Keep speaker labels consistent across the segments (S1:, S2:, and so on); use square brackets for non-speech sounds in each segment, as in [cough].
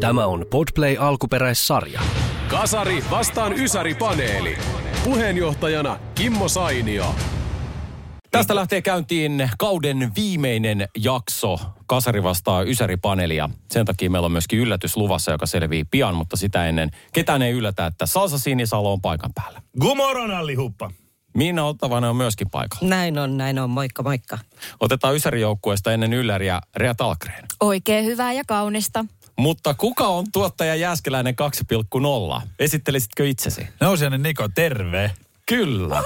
S1: Tämä on Podplay alkuperäissarja.
S2: Kasari vastaan Ysäri-paneeli. Puheenjohtajana Kimmo Sainio.
S3: Tästä lähtee käyntiin kauden viimeinen jakso Kasari vastaa Ysäri-paneelia. Sen takia meillä on myöskin yllätys luvassa, joka selvii pian, mutta sitä ennen ketään ei yllätä, että Salsa Sinisalo on paikan päällä.
S4: Gumoron allihuppa.
S3: Minna Ottavainen on myöskin paikalla.
S5: Näin on, näin on. Moikka, moikka.
S3: Otetaan Ysäri-joukkueesta ennen Ylläriä Rea Talkreen.
S6: Oikein hyvää ja kaunista.
S3: Mutta kuka on tuottaja Jääskeläinen 2.0? Esittelisitkö itsesi?
S4: Nousiainen Niko, terve.
S3: Kyllä.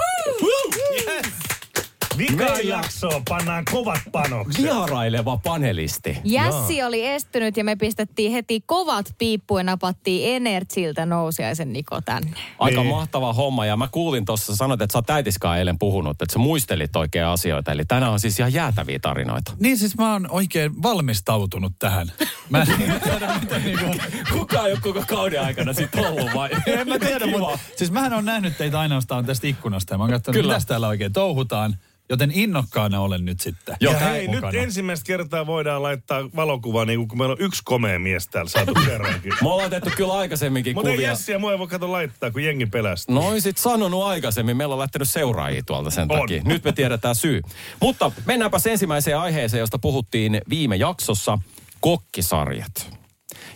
S4: Vika
S3: Meillä-
S4: jaksoa pannaan kovat panokset.
S3: Vieraileva panelisti.
S6: Jässi oli estynyt ja me pistettiin heti kovat piippuun ja napattiin Energiltä nousiaisen Niko tänne.
S3: Aika
S4: Niin.
S3: mahtava homma ja mä kuulin tuossa, sanoit, että sä oot äitiskaan eilen puhunut, että sä muistelit oikein asioita. Eli tänään on siis ihan jäätäviä tarinoita.
S7: Niin siis mä oon oikein valmistautunut tähän. Mä en [laughs] tiedä, miten niinku...
S3: Kuka ei ole koko kauden aikana sitten ollut vai? [laughs]
S7: En mä tiedä, mutta siis mähän on nähnyt teitä ainoastaan tästä ikkunasta ja mä oon katsonut,
S3: Kyllä.
S7: mitä täällä oikein touhutaan. Joten innokkaana olen nyt sitten.
S3: Joo,
S4: hei, nyt
S7: mukana.
S4: ensimmäistä kertaa voidaan laittaa valokuva, niin kun meillä on yksi komea mies täällä saatu [laughs] kerrankin.
S3: Me ollaan tehty kyllä aikaisemminkin
S4: Mutta ei
S3: kuvia.
S4: Jessi ja mua ei voi kato laittaa, kun jengi pelästyy.
S3: No oisit sanonut aikaisemmin, meillä on lähtenyt seuraajia tuolta sen
S4: On.
S3: takia. Nyt me tiedetään syy. Mutta mennäänpäs ensimmäiseen aiheeseen, josta puhuttiin viime jaksossa, kokkisarjat.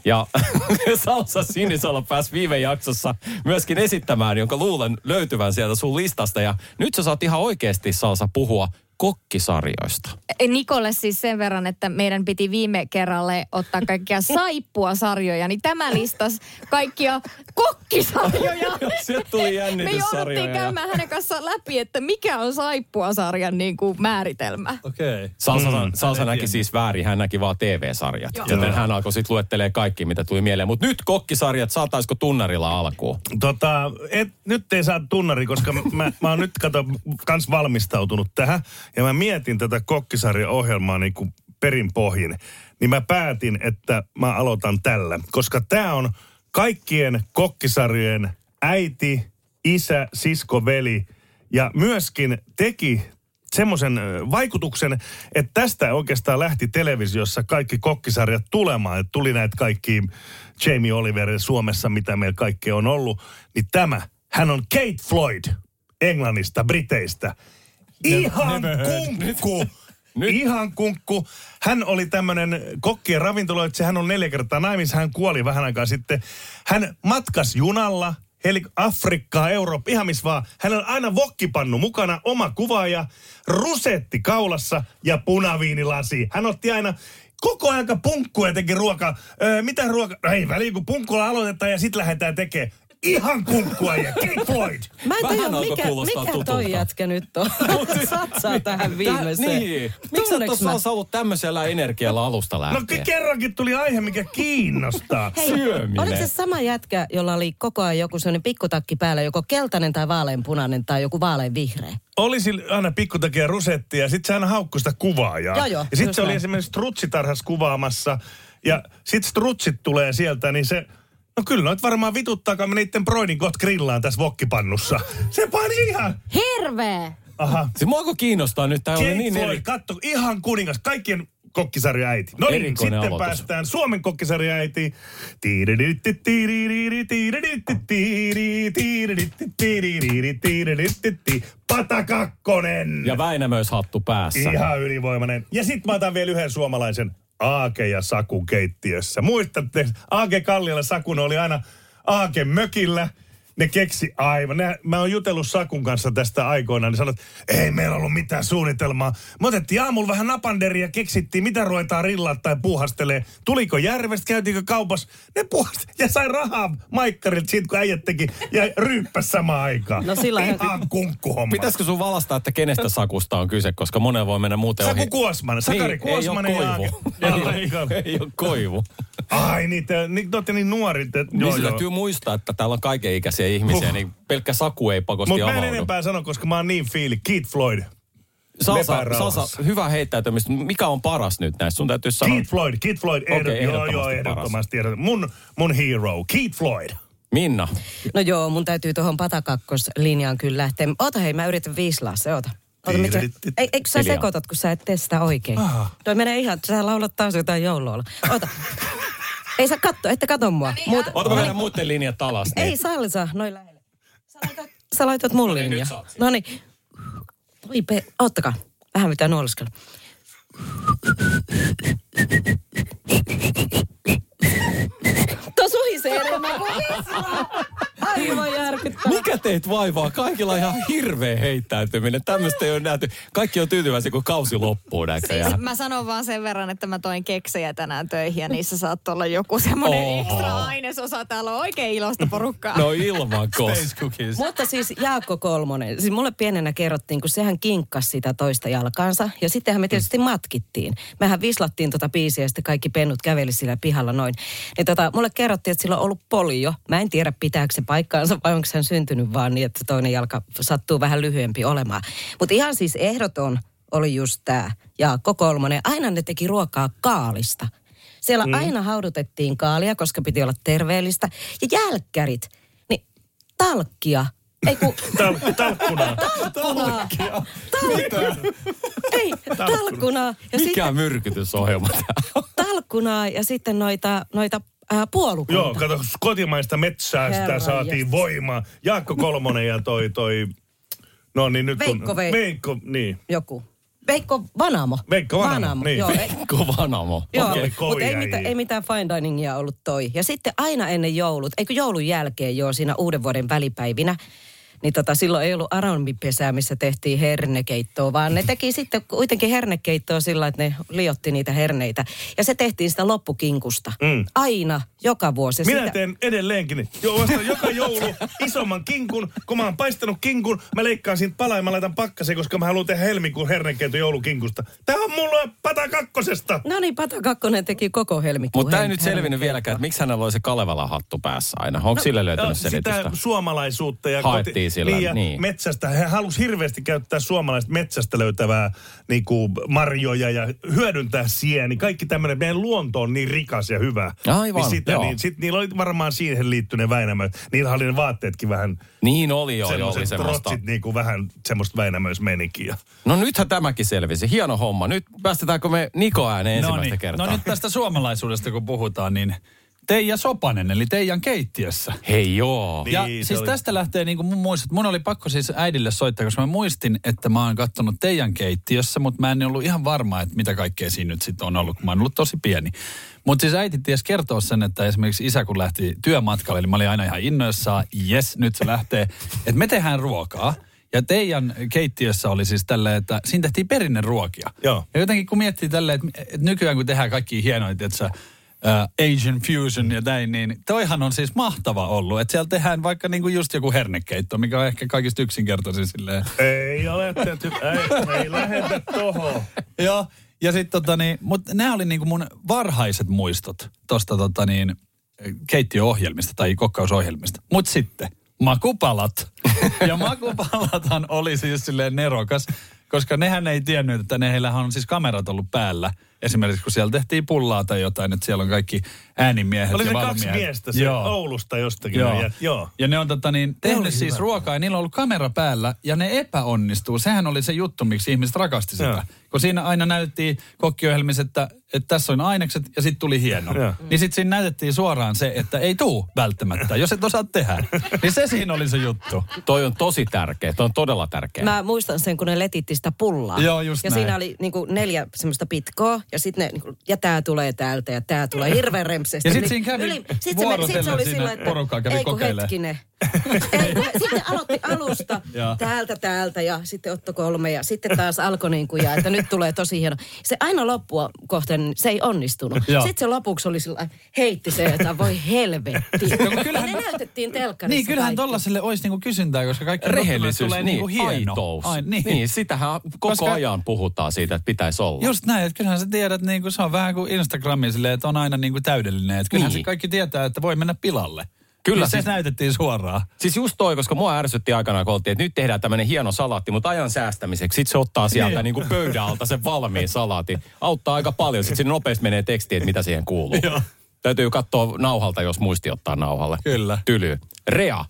S3: Ja [laughs] Salsa Sinisalo pääsi viime jaksossa myöskin esittämään, jonka luulen löytyvän sieltä sun listasta. Ja nyt sä saat ihan oikeasti Salsa puhua kokkisarjoista.
S6: Nikolle siis sen verran, että meidän piti viime kerralle ottaa kaikkia [laughs] saippua sarjoja, niin tämä listas kaikkia kokkisarjoja. [laughs]
S3: Sieltä tuli
S6: Me jouduttiin käymään hänen kanssaan läpi, että mikä on saippua-sarjan niin kuin määritelmä.
S7: Okei. Okay.
S3: Salsa,
S4: Mm,
S3: Salsa näki siis väärin, hän näki vaan TV-sarjat.
S6: Joo.
S3: Joten hän alkoi sitten luettelee kaikki, mitä tuli mieleen. Mutta nyt kokkisarjat, saataisiko tunnarilla alkuun?
S4: Tota, et, nyt ei saa tunnari, koska mä, mä oon nyt kato, kans valmistautunut tähän. Ja mä mietin tätä kokkisarjaohjelmaa niin kuin perin pohjin. Niin mä päätin, että mä aloitan tällä. Koska tää on kaikkien kokkisarjojen äiti, isä, sisko, veli. Ja myöskin teki semmoisen vaikutuksen, että tästä oikeastaan lähti televisiossa kaikki kokkisarjat tulemaan. Että tuli näitä kaikki Jamie Oliver Suomessa, mitä meillä kaikkea on ollut. Niin tämä, hän on Kate Floyd Englannista, Briteistä. Ihan [laughs] kunkku! [laughs]
S3: Nyt.
S4: Ihan kunkku. Hän oli tämmöinen kokkien ravintoloitsija. Hän on neljä kertaa naimissa. Hän kuoli vähän aikaa sitten. Hän matkas junalla. Eli Afrikkaa, Eurooppa, ihan missä vaan. Hänellä on aina vokkipannu mukana, oma kuvaaja, rusetti kaulassa ja punaviinilasi. Hän otti aina koko aika punkkua ja teki ruokaa. Öö, mitä ruoka? No ei väliin, kun punkkulla aloitetaan ja sitten lähdetään tekemään. Ihan kunkkua ja Kate Floyd.
S5: Mä en tiedä, mikä, mikä
S3: tutulta.
S5: toi jätkä nyt on. [laughs] Satsaa tähän viimeiseen.
S3: Niin.
S5: Miksi
S3: tuossa on ollut tämmöisellä energialla alusta
S4: No
S3: lähtien?
S4: ke- kerrankin tuli aihe, mikä kiinnostaa. [laughs]
S3: Syöminen.
S5: Oliko se sama jätkä, jolla oli koko ajan joku sellainen pikkutakki päällä, joko keltainen tai vaaleanpunainen tai joku vaaleanvihreä?
S4: Oli sillä aina pikkutakia rusetti ja sitten se aina haukkui sitä kuvaajaa.
S5: Joo, joo,
S4: ja sitten se oli
S5: näin.
S4: esimerkiksi strutsitarhas kuvaamassa ja sitten strutsit tulee sieltä, niin se... No kyllä noit varmaan vituttaa, kun me niiden broidin kohta grillaan tässä vokkipannussa. Se pani ihan...
S6: Hirveä!
S4: Aha.
S3: Siis mua kiinnostaa nyt, tää oli niin eri...
S4: katto, ihan kuningas, kaikkien kokkisarja äiti. No niin, sitten
S3: aloitus.
S4: päästään Suomen kokkisarja äiti. Pata Kakkonen.
S3: Ja Väinämöis hattu päässä.
S4: Ihan ylivoimainen. Ja sitten mä otan vielä yhden suomalaisen Aake ja Saku keittiössä. Muistatte, Aake Kallialla Sakun oli aina Aake mökillä. Ne keksi aivan. Ne, mä oon jutellut Sakun kanssa tästä aikoinaan, niin sanot, ei meillä ollut mitään suunnitelmaa. Me otettiin aamulla vähän napanderia, keksittiin, mitä ruvetaan rillaa tai puuhastelee. Tuliko järvestä, käytiinkö kaupassa? Ne puhasti ja sai rahaa maikkarilta siitä, kun äijät teki ja ryyppäs samaan aikaan.
S5: No sillä ihan-
S4: kunkkuhomma.
S3: Pitäisikö sun valastaa, että kenestä sakusta on kyse, koska monella voi mennä muuten
S4: Saku
S3: ohi.
S4: Kuosmanen, Sakari
S3: niin, ei
S4: Kuosmanen
S3: ole
S4: ja
S3: koivu.
S4: Aake- [laughs]
S3: ei,
S4: Ei ole.
S3: ole, ei ole koivu.
S4: Ai niin, te, niin, te olette niin nuorit. Että,
S3: Niin
S4: joo, joo.
S3: täytyy muistaa, että täällä on kaikenikäisiä ihmisiä,
S4: Huh.
S3: niin pelkkä saku ei pakosti
S4: Mutta mä en enempää sano, koska mä oon niin fiili. Keith Floyd.
S3: Salsa. Salsa, hyvä heittäytymistä. Mikä on paras nyt näistä? Sun täytyy sanoa.
S4: Keith Floyd, Keith Floyd. Ehdot, joo,
S3: ehdottomasti
S4: joo,
S3: paras.
S4: ehdottomasti. ehdottomasti. Mun, mun hero, Keith Floyd.
S3: Minna.
S5: No joo, mun täytyy tuohon patakakkoslinjaan kyllä lähteä. Oota hei, mä yritän viislaa se, oota. Oota, mitä? Ei, eikö sä
S3: Hiljaa.
S5: sekoitat, kun sä et tee sitä oikein?
S4: Aha.
S5: Toi menee ihan, sä laulat taas jotain joulua. Oota. [laughs] Ei sä katto, ette kato mua. Muuta,
S3: Ota mä vedän muiden linjat alas.
S5: Ei
S3: Niin.
S5: salsa, noin lähelle. Sä laitat, sä laitat mun
S3: niin,
S5: linja.
S3: nyt saat siinä.
S5: No niin. Oi pe, ottakaa. Vähän mitään nuoliskella. Tuo suhisee enemmän kuin. Aivan järkyttävää.
S3: Mikä teet vaivaa? Kaikilla on ihan hirveä heittäytyminen. Tämmöistä ei ole nähty. Kaikki on tyytyväisiä, kun kausi loppuu näköjään.
S6: Siis mä sanon vaan sen verran, että mä toin keksejä tänään töihin ja niissä saattoi olla joku semmoinen
S3: Oho.
S6: ekstra ainesosa. Täällä on oikein iloista porukkaa.
S3: No ilman.
S5: Mutta siis Jaakko Kolmonen, siis mulle pienenä kerrottiin, kun sehän kinkkasi sitä toista jalkansa. Ja sittenhän me tietysti matkittiin. Mehän vislattiin tota biisiä ja sitten kaikki pennut käveli sillä pihalla noin. Niin tota, mulle kerrottiin, että sillä on ollut polio. Mä en tiedä pitääkö se paikkaansa vai onko hän syntynyt vaan niin, että toinen jalka sattuu vähän lyhyempi olemaan. Mutta ihan siis ehdoton oli just tämä Jaakko Kolmonen. Aina ne teki ruokaa kaalista. Siellä mm. aina haudutettiin kaalia, koska piti olla terveellistä. Ja jälkkärit, niin talkkia. Ei kun [laughs]
S4: Tal- talkkunaa.
S5: talkkunaa. Talkkunaa. Ei, talkkunaa. Ja
S3: Mikä
S5: sitten
S3: myrkytysohjelma on?
S5: talkkunaa ja sitten noita, noita äh, puolukoita.
S4: Joo, kato, kotimaista metsää sitä
S5: Herran
S4: saatiin
S5: jestas.
S4: voimaa. Jaakko Kolmonen ja toi, toi, no niin nyt
S5: Veikko
S4: kun,
S5: Vei-
S4: Veikko, niin.
S5: Joku. Veikko Vanamo.
S4: Veikko Vanamo, niin.
S5: Joo, ei,
S3: Kovanamo.
S5: Joo,
S4: Okei,
S5: mutta ei, mitään, ei mitään fine diningia ollut toi. Ja sitten aina ennen joulut, eikö joulun jälkeen jo siinä uuden vuoden välipäivinä, niin tota, silloin ei ollut aromipesää, missä tehtiin hernekeittoa, vaan ne teki sitten kuitenkin hernekeittoa sillä, että ne liotti niitä herneitä. Ja se tehtiin sitä loppukinkusta.
S4: Mm.
S5: Aina, joka vuosi.
S4: Minä
S5: sitä,
S4: teen edelleenkin. Joo, vasta joka joulu isomman kinkun. Kun mä oon paistanut kinkun, mä leikkaan siitä palaa ja mä laitan pakkaseen, koska mä haluan tehdä helmikuun hernekeito joulukinkusta. Tää on mulla pata kakkosesta.
S5: No niin, Pata Kakkonen teki koko helmikuun.
S3: Mutta tämä ei nyt selvinnyt vieläkään, että miksi hänellä oli se Kalevalan hattu päässä aina. Onko sille löytynyt selitystä?
S4: Sitä suomalaisuutta ja,
S3: Haettiin sillä,
S4: niin, ja
S3: niin.
S4: metsästä. He halusi hirveästi käyttää suomalaista metsästä löytävää niin kuin marjoja ja hyödyntää sieni. Kaikki tämmöinen, meidän luonto on niin rikas ja hyvä.
S3: Aivan,
S4: niin sitä,
S3: joo.
S4: niin, sit niillä oli varmaan siihen liittyneen Väinämö. Niillä oli ne vaatteetkin vähän
S3: Niin oli jo, jo oli semmoista.
S4: niin kuin vähän semmoista Väinämöismenikiä.
S3: No nythän tämäkin selvisi. Hieno homma. Nyt päästetäänkö me Niko ääneen ensimmäistä
S7: niin.
S3: kertaa?
S7: no nyt tästä suomalaisuudesta kun puhutaan, niin Teija Sopanen, eli Teijan keittiössä.
S3: Hei joo.
S4: Niin,
S7: Ja siis
S4: oli-
S7: tästä lähtee niin kuin mun muistot. Mun oli pakko siis äidille soittaa, koska mä muistin, että mä oon kattonut teidän keittiössä, mutta mä en ollut ihan varma, että mitä kaikkea siinä nyt sitten on ollut, kun mä oon ollut tosi pieni. Mutta siis äiti ties kertoa sen, että esimerkiksi isä kun lähti työmatkalle, niin mä olin aina ihan innoissaan, yes, nyt se lähtee. [laughs] Että me tehdään ruokaa. Ja teidän keittiössä oli siis tällä, että siinä tehtiin perinneruokia.
S4: Joo.
S7: Ja jotenkin kun miettii tälleen, että, että nykyään kun tehdään kaikki hienoja, että uh, Asian fusion ja näin, niin toihan on siis mahtava ollut. Että siellä tehdään vaikka niinku just joku hernekeitto, mikä on ehkä kaikista yksinkertaisin silleen.
S4: Ei ole tehty, ei, ei lähetä tohon.
S7: Joo, ja sitten tota niin, mutta nämä oli niinku mun varhaiset muistot tosta tota niin, keittiöohjelmista tai kokkausohjelmista. Mutta sitten makupalat. [laughs] ja makupalathan oli siis silleen nerokas, koska nehän ei tiennyt, että ne heillähän on siis kamerat ollut päällä. Esimerkiksi kun siellä tehtiin pullaa tai jotain, että siellä on kaikki äänimiehet
S4: Oli
S7: ja
S4: ne kaksi miestä se Oulusta jostakin.
S7: Joo.
S4: jät- Joo.
S7: Ja ne on tota niin, tehnyt siis
S4: hyvä.
S7: ruokaa ja niillä on ollut kamera päällä ja ne epäonnistuu. Sehän oli se juttu, miksi ihmiset rakasti sitä.
S4: Joo.
S7: Kun siinä aina näytettiin kokkiohjelmissa, että, että tässä on ainekset ja sitten tuli hieno.
S4: Joo.
S7: Niin sitten siinä näytettiin suoraan se, että ei tuu välttämättä, jos et osaa tehdä. [laughs] niin se siinä oli se juttu.
S3: Toi on tosi tärkeä. Toi on todella tärkeä.
S5: Mä muistan sen, kun ne letitti sitä pullaa.
S7: Joo, just
S5: Ja
S7: näin.
S5: siinä oli niinku neljä semmoista pitkoa, ja sitten ne, niinku, ja tää tulee täältä, ja tää tulee [laughs] hirveän rempsesti.
S7: Ja sit siinä kävi
S5: sit se, sit se oli
S7: siinä
S5: sillä, että
S7: porukkaa kävi kokeilemaan.
S5: hetkinen, Ei, sitten aloitti alusta täältä, täältä ja sitten Otto kolme ja sitten taas alkoi niin kuin, ja että nyt tulee tosi hieno. Se aina loppua kohten se ei onnistunut.
S7: Joo.
S5: Sitten se lopuksi oli sillä heitti se, että voi helvetti. [laughs]
S7: No, kyllähän-
S5: Ja ne näytettiin telkkarissa
S7: Niin, kyllähän
S5: kaikki.
S7: tollaselle olisi niinku kysyntää, koska kaikki
S3: Rehellisyys,
S7: tulee
S3: niin,
S7: niinku hieno.
S3: aitous.
S7: Ai,
S3: niin. niin, sitähän koko
S7: Koska-
S3: ajan puhutaan siitä, että pitäisi olla.
S7: Just näin, että kyllähän sä tiedät, niin kuin se on vähän kuin Instagrami silleen, että on aina niin kuin täydellinen. Että kyllähän
S3: Niin.
S7: se kaikki tietää, että voi mennä pilalle.
S3: Kyllä,
S7: Niin se
S3: siis-
S7: näytettiin suoraan.
S3: Siis just toi, koska mua ärsytti aikanaan, kun oltiin, että nyt tehdään tämmöinen hieno salaatti, mutta ajan säästämiseksi. Sitten se ottaa sieltä niin.
S7: Niin.
S3: kuin pöydän alta sen valmiin salaatin. Auttaa aika paljon. Sitten sinne nopeasti menee teksti, että mitä siihen kuuluu.
S7: Joo.
S3: Täytyy katsoa nauhalta, jos muisti ottaa nauhalle.
S7: Kyllä.
S3: Tyly. Rea.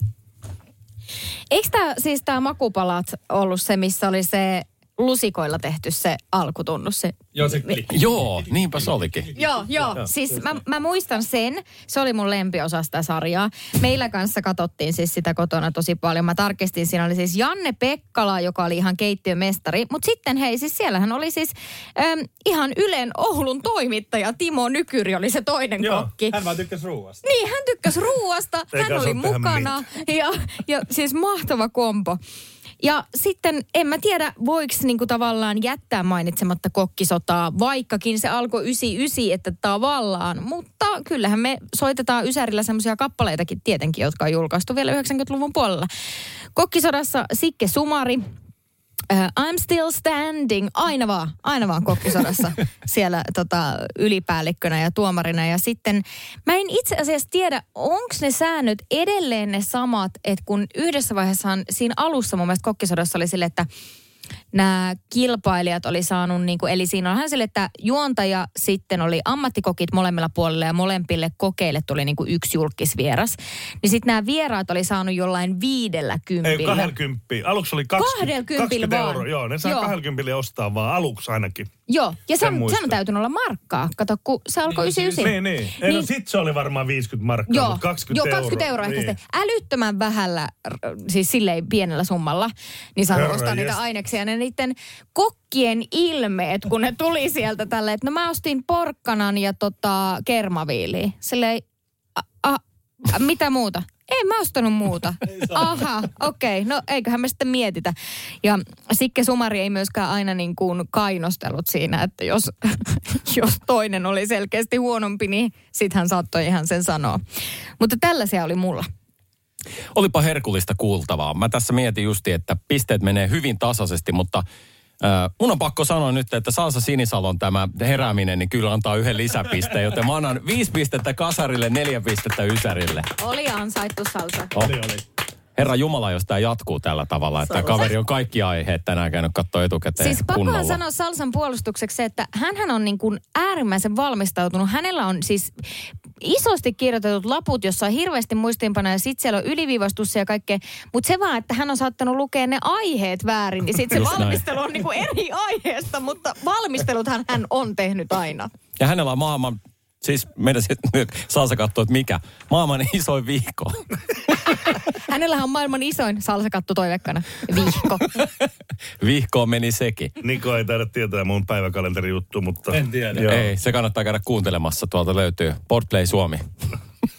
S6: Eikö tämä siis tämä makupalat ollut se, missä oli se lusikoilla tehty se alkutunnus? Se
S7: Joo, se
S3: Joo, niinpä se olikin.
S6: Joo, joo. Siis mä, mä muistan sen. Se oli mun lempiosa sitä sarjaa. Meillä kanssa katsottiin siis sitä kotona tosi paljon. Mä tarkistin, siinä oli siis Janne Pekkala, joka oli ihan keittiömestari. Mutta sitten hei, siis siellähän oli siis äm, ihan Ylen Oulun toimittaja Timo Nykyri oli se toinen kokki.
S7: hän vaan tykkäsi ruuasta.
S6: Niin, hän tykkäsi ruuasta, hän oli mukana ja, ja siis mahtava kompo. Ja sitten en mä tiedä, voiko niinku tavallaan jättää mainitsematta kokkisotaa, vaikkakin se alkoi 99, että tavallaan. Mutta kyllähän me soitetaan Ysärillä semmoisia kappaleitakin tietenkin, jotka on julkaistu vielä 90-luvun puolella. Kokkisodassa Sikke Sumari, Uh, I'm still standing. Aina vaan, aina vaan kokkisodassa [laughs] siellä tota, ylipäällikkönä ja tuomarina. Ja sitten mä en itse asiassa tiedä, onko ne säännöt edelleen ne samat, että kun yhdessä vaiheessa siinä alussa mun mielestä kokkisodassa oli sille, että nämä kilpailijat oli saanut, niin kuin, eli siinä onhan sille, että juontaja sitten oli ammattikokit molemmilla puolilla ja molempille kokeille tuli niin kuin yksi julkisvieras. Niin sitten nämä vieraat oli saanut jollain viidellä
S4: Ei,
S6: kympillä.
S4: 20. Aluksi oli 20,
S6: 20
S4: 20
S6: vaan.
S4: euroa. Joo, ne saa
S6: Joo.
S4: 20 ostaa vaan aluksi ainakin.
S6: Joo, ja se
S4: Sen
S6: on, se
S4: muistan.
S6: on täytynyt olla markkaa. Kato, kun se alkoi 99.
S4: Niin, niin. Ei, no
S6: Niin.
S4: sit se oli varmaan 50 markkaa,
S6: Joo,
S4: mutta 20
S6: joo, 20 euroa,
S4: euroa.
S6: ehkä
S4: niin.
S6: sitten. Älyttömän vähällä, siis silleen pienellä summalla, niin
S4: Herra
S6: ostaa niitä aineksia. Ne niiden kokkien ilmeet, kun ne tuli sieltä tälleen, että no mä ostin porkkanan ja tota kermaviiliä. Silleen, a, a, a, mitä muuta? En mä ostanut muuta. [laughs] Aha, okei. Okay. No eiköhän me sitten mietitä. Ja Sikke Sumari ei myöskään aina niin kuin kainostellut siinä, että jos, [laughs] jos toinen oli selkeästi huonompi, niin sit hän saattoi ihan sen sanoa. Mutta tällaisia oli mulla.
S3: Olipa herkullista kuultavaa. Mä tässä mietin justi, että pisteet menee hyvin tasaisesti, mutta äh, mun on pakko sanoa nyt, että Salsa Sinisalon tämä herääminen, niin kyllä antaa yhden lisäpisteen, joten mä annan viisi pistettä kasarille, neljä pistettä ysärille.
S6: Oli ansaittu salsa.
S3: Oh. Herra Jumala, jos tämä jatkuu tällä tavalla, että kaveri on kaikki aiheet tänään käynyt katsoa etukäteen
S6: Siis pakkohan sanoa Salsan puolustukseksi se, että hän on niin kuin äärimmäisen valmistautunut. Hänellä on siis isosti kirjoitetut laput, jossa on hirveästi muistiinpanoja ja sitten siellä on yliviivastus ja kaikkea. Mutta se vaan, että hän on saattanut lukea ne aiheet väärin, niin sitten se
S3: Just näin.
S6: valmistelu on niin kuin eri aiheesta, mutta valmisteluthan hän on tehnyt aina.
S3: Ja hänellä on maailman, siis meidän Salsa katsoo, että mikä, maailman [laughs] isoin viikko.
S6: Hänellä on maailman isoin salsakattu toivekkana. Vihko. [laughs]
S3: Vihkoon meni sekin.
S4: Niko ei taida tietää mun päiväkalenterijuttu, mutta...
S7: En tiedä.
S4: Joo.
S3: Ei, se kannattaa käydä kuuntelemassa. Tuolta löytyy Portplay Suomi.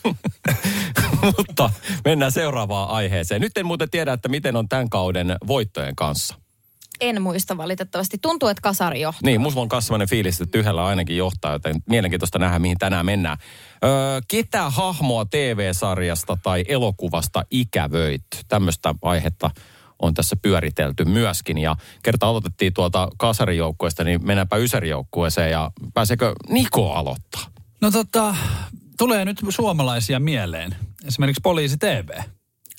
S3: [laughs] Mutta mennään seuraavaan aiheeseen. Nyt en muuten tiedä, että miten on tämän kauden voittojen kanssa.
S6: En muista valitettavasti. Tuntuu, että kasari johtaa.
S3: Niin, musta on myös sellainen fiilis, että yhdellä ainakin johtaa, joten mielenkiintoista nähdä, mihin tänään mennään. Öö, ketä hahmoa TV-sarjasta tai elokuvasta ikävöit? Tämmöistä aihetta on tässä pyöritelty myöskin. Ja kerta aloitettiin tuolta kasarijoukkueesta, niin mennäänpä ysärijoukkueeseen ja pääseekö Niko aloittaa?
S7: No tota, tulee nyt suomalaisia mieleen. Esimerkiksi Poliisi TV.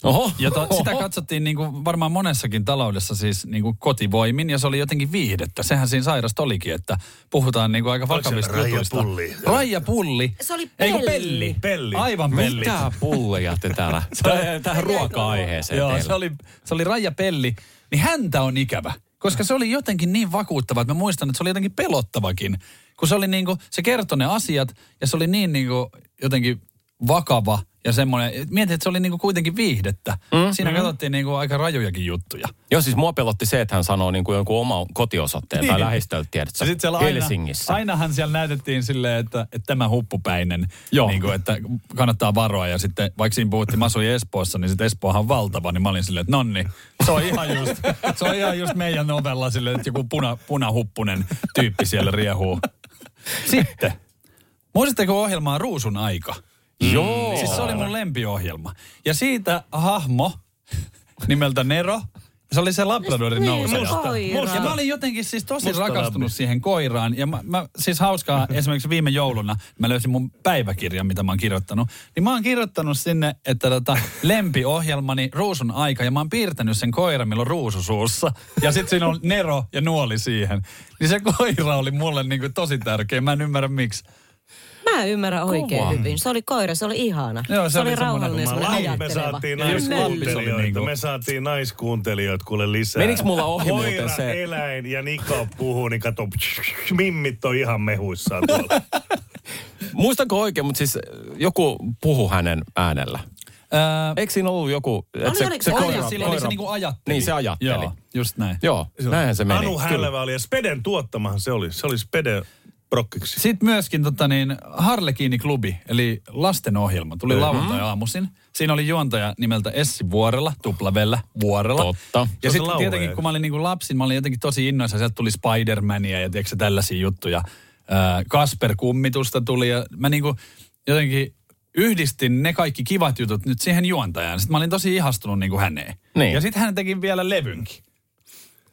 S3: Oho,
S7: Ja to, sitä katsottiin niin kuin varmaan monessakin taloudessa siis niin kuin kotivoimin ja se oli jotenkin viihdettä. Sehän siinä sairasta olikin, että puhutaan niin kuin aika vakavista
S4: Raija
S7: jutuista.
S4: Pulli?
S7: Raija Pulli.
S5: Se oli
S7: Ei kun
S5: Pelli.
S7: pelli.
S4: Pelli.
S7: Aivan pelli.
S3: Mitä pulleja te täällä? [laughs] Tähän, ruoka-aiheeseen
S7: Joo,
S3: teillä.
S7: se oli, se oli Raija Pelli. Niin häntä on ikävä. Koska se oli jotenkin niin vakuuttava, että mä muistan, että se oli jotenkin pelottavakin. Kun se oli niin kuin, se kertoi ne asiat ja se oli niin niin kuin jotenkin vakava ja semmoinen, mietin, että se oli niinku kuitenkin viihdettä. Mm, Siinä
S3: mm.
S7: katsottiin niinku aika rajujakin juttuja.
S3: Joo, siis mua pelotti se, että hän sanoo niin kuin jonkun oman kotiosoitteen tai
S7: Niin.
S3: lähistöltä, tiedätkö,
S7: siellä aina,
S3: Helsingissä.
S7: ainahan siellä näytettiin silleen, että, että tämä huppupäinen,
S3: Joo.
S7: niin kuin, että kannattaa varoa. Ja sitten vaikka siinä puhuttiin, mä asuin Espoossa, niin sitten Espoohan on valtava, niin mä olin silleen, että nonni, se on ihan just, se on ihan just meidän novella silleen, että joku puna, punahuppunen tyyppi siellä riehuu. Sitten, muistatteko ohjelmaa Ruusun aika?
S3: Joo.
S7: Siis se oli mun lempiohjelma. Ja siitä hahmo [laughs] nimeltä Nero, se oli se Labradorin nouseja.
S5: Koira.
S7: Ja mä olin jotenkin siis tosi
S4: Musta
S7: rakastunut
S4: labbi.
S7: siihen koiraan. Ja mä, mä, siis hauskaa, [laughs] esimerkiksi viime jouluna mä löysin mun päiväkirjan, mitä mä oon kirjoittanut. Niin mä oon kirjoittanut sinne, että tota, lempiohjelmani Ruusun aika. Ja mä oon piirtänyt sen koiran, millä on ruusu suussa. Ja sitten siinä on Nero ja nuoli siihen. Niin se koira oli mulle niinku tosi tärkeä. Mä en ymmärrä miksi.
S5: Mä ymmärrän oikein
S3: Kova.
S5: hyvin. Se oli koira, se oli ihana.
S7: Joo, se
S5: se,
S7: oli
S5: oli rauhallinen,
S4: Mä
S5: semmoinen
S4: lain, me
S5: ajatteleva.
S4: saatiin
S7: oli
S4: naiskuuntelijoita,
S7: niinku-
S4: me saatiin naiskuuntelijoita kuule lisää.
S3: Meniks mulla ohi
S4: Koira,
S3: muuten se-
S4: eläin ja Niko puhuu, niin kato, mimmit on ihan mehuissaan tuolla. [laughs]
S3: Muistanko oikein, mutta siis joku puhu hänen äänellä.
S7: Öö,
S3: Eikö siinä ollut joku, että
S5: Oli,
S3: se,
S5: oliko
S3: se
S5: se-
S7: oli,
S3: koira,
S7: sillä oli se
S3: koira-
S7: niinku ajatteli.
S3: Niin se ajatteli.
S7: Joo, just näin.
S3: Joo, näinhän se meni.
S4: Anu. Hälvä oli ja Speden tuottamahan se oli. Se oli Spede prokkiksi.
S7: Sitten myöskin tota niin, Harlekiini-klubi, eli lastenohjelma, tuli mm-hmm. lauantai-aamuisin. Siinä oli juontaja nimeltä Essi Vuorella, tuplavellä Vuorella.
S3: Totta.
S7: Ja sitten tietenkin, kun mä olin niinku lapsi, mä olin jotenkin tosi innoissa. Sieltä tuli Spider-Mania ja tiedätkö, tällaisia juttuja. Ää, Kasper-kummitusta tuli ja mä niinku jotenkin yhdistin ne kaikki kivat jutut nyt siihen juontajaan. Sitten mä olin tosi ihastunut niinku häneen.
S3: Niin.
S7: Ja sitten hän teki vielä levynkin.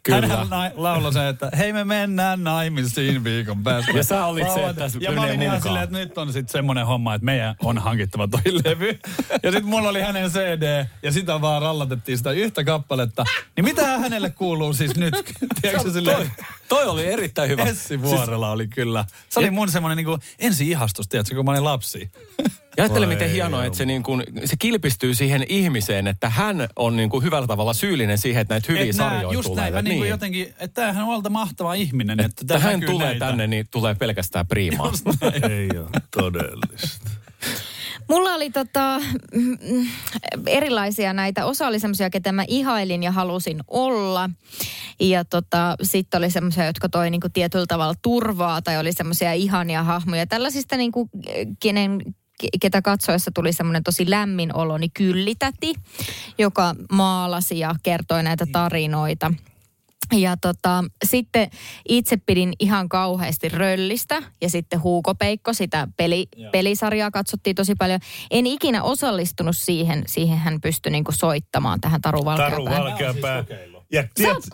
S3: Kyllä.
S7: Hän na- lauloi se, että hei me mennään naimisiin viikon päästä.
S3: Ja sä olit se, että
S7: Ja mä olin ihan silleen, että nyt on sitten semmoinen homma, että meidän on hankittava toi levy. Ja sitten mulla oli hänen CD, ja sitä vaan rallatettiin sitä yhtä kappaletta. Niin mitä hänelle kuuluu siis nyt? [laughs] Tiedätkö silleen,
S3: Toi, toi oli erittäin hyvä.
S7: Essi Vuorella oli kyllä. Se oli mun semmoinen niinku ensi-ihastus, tiedätkö, kun mä olin lapsi.
S3: Ja ajattele,
S4: Voi
S3: miten hienoa, että se, niin kuin, se kilpistyy siihen ihmiseen, että hän on niin kuin hyvällä tavalla syyllinen siihen, että näitä hyviä
S7: Et nää-
S3: sarjoja
S7: just
S3: tulee.
S7: näin, mä niinku jotenkin, että tämähän on valta mahtava ihminen. Että,
S3: että hän tulee
S7: näitä.
S3: tänne, niin tulee pelkästään priimaa. [laughs]
S4: Ei ole todellista.
S6: Mulla oli tota, mm, erilaisia näitä. Osa oli semmoisia, ketä mä ihailin ja halusin olla. Ja tota, sitten oli semmoisia, jotka toi niinku tietyllä tavalla turvaa tai oli semmoisia ihania hahmoja. Tällaisista niinku, kenen ke- ketä katsoessa tuli semmoinen tosi lämmin olo, niin Kyllitäti, joka maalasi ja kertoi näitä tarinoita. Ja tota, sitten itse pidin ihan kauheasti Röllistä ja sitten Huuko Peikko, sitä peli, pelisarjaa katsottiin tosi paljon. En ikinä osallistunut siihen, siihen hän pystyi niinku soittamaan tähän Taru
S4: Taru
S6: Valkeapään.
S4: Valkeapää. Ja, tiedät,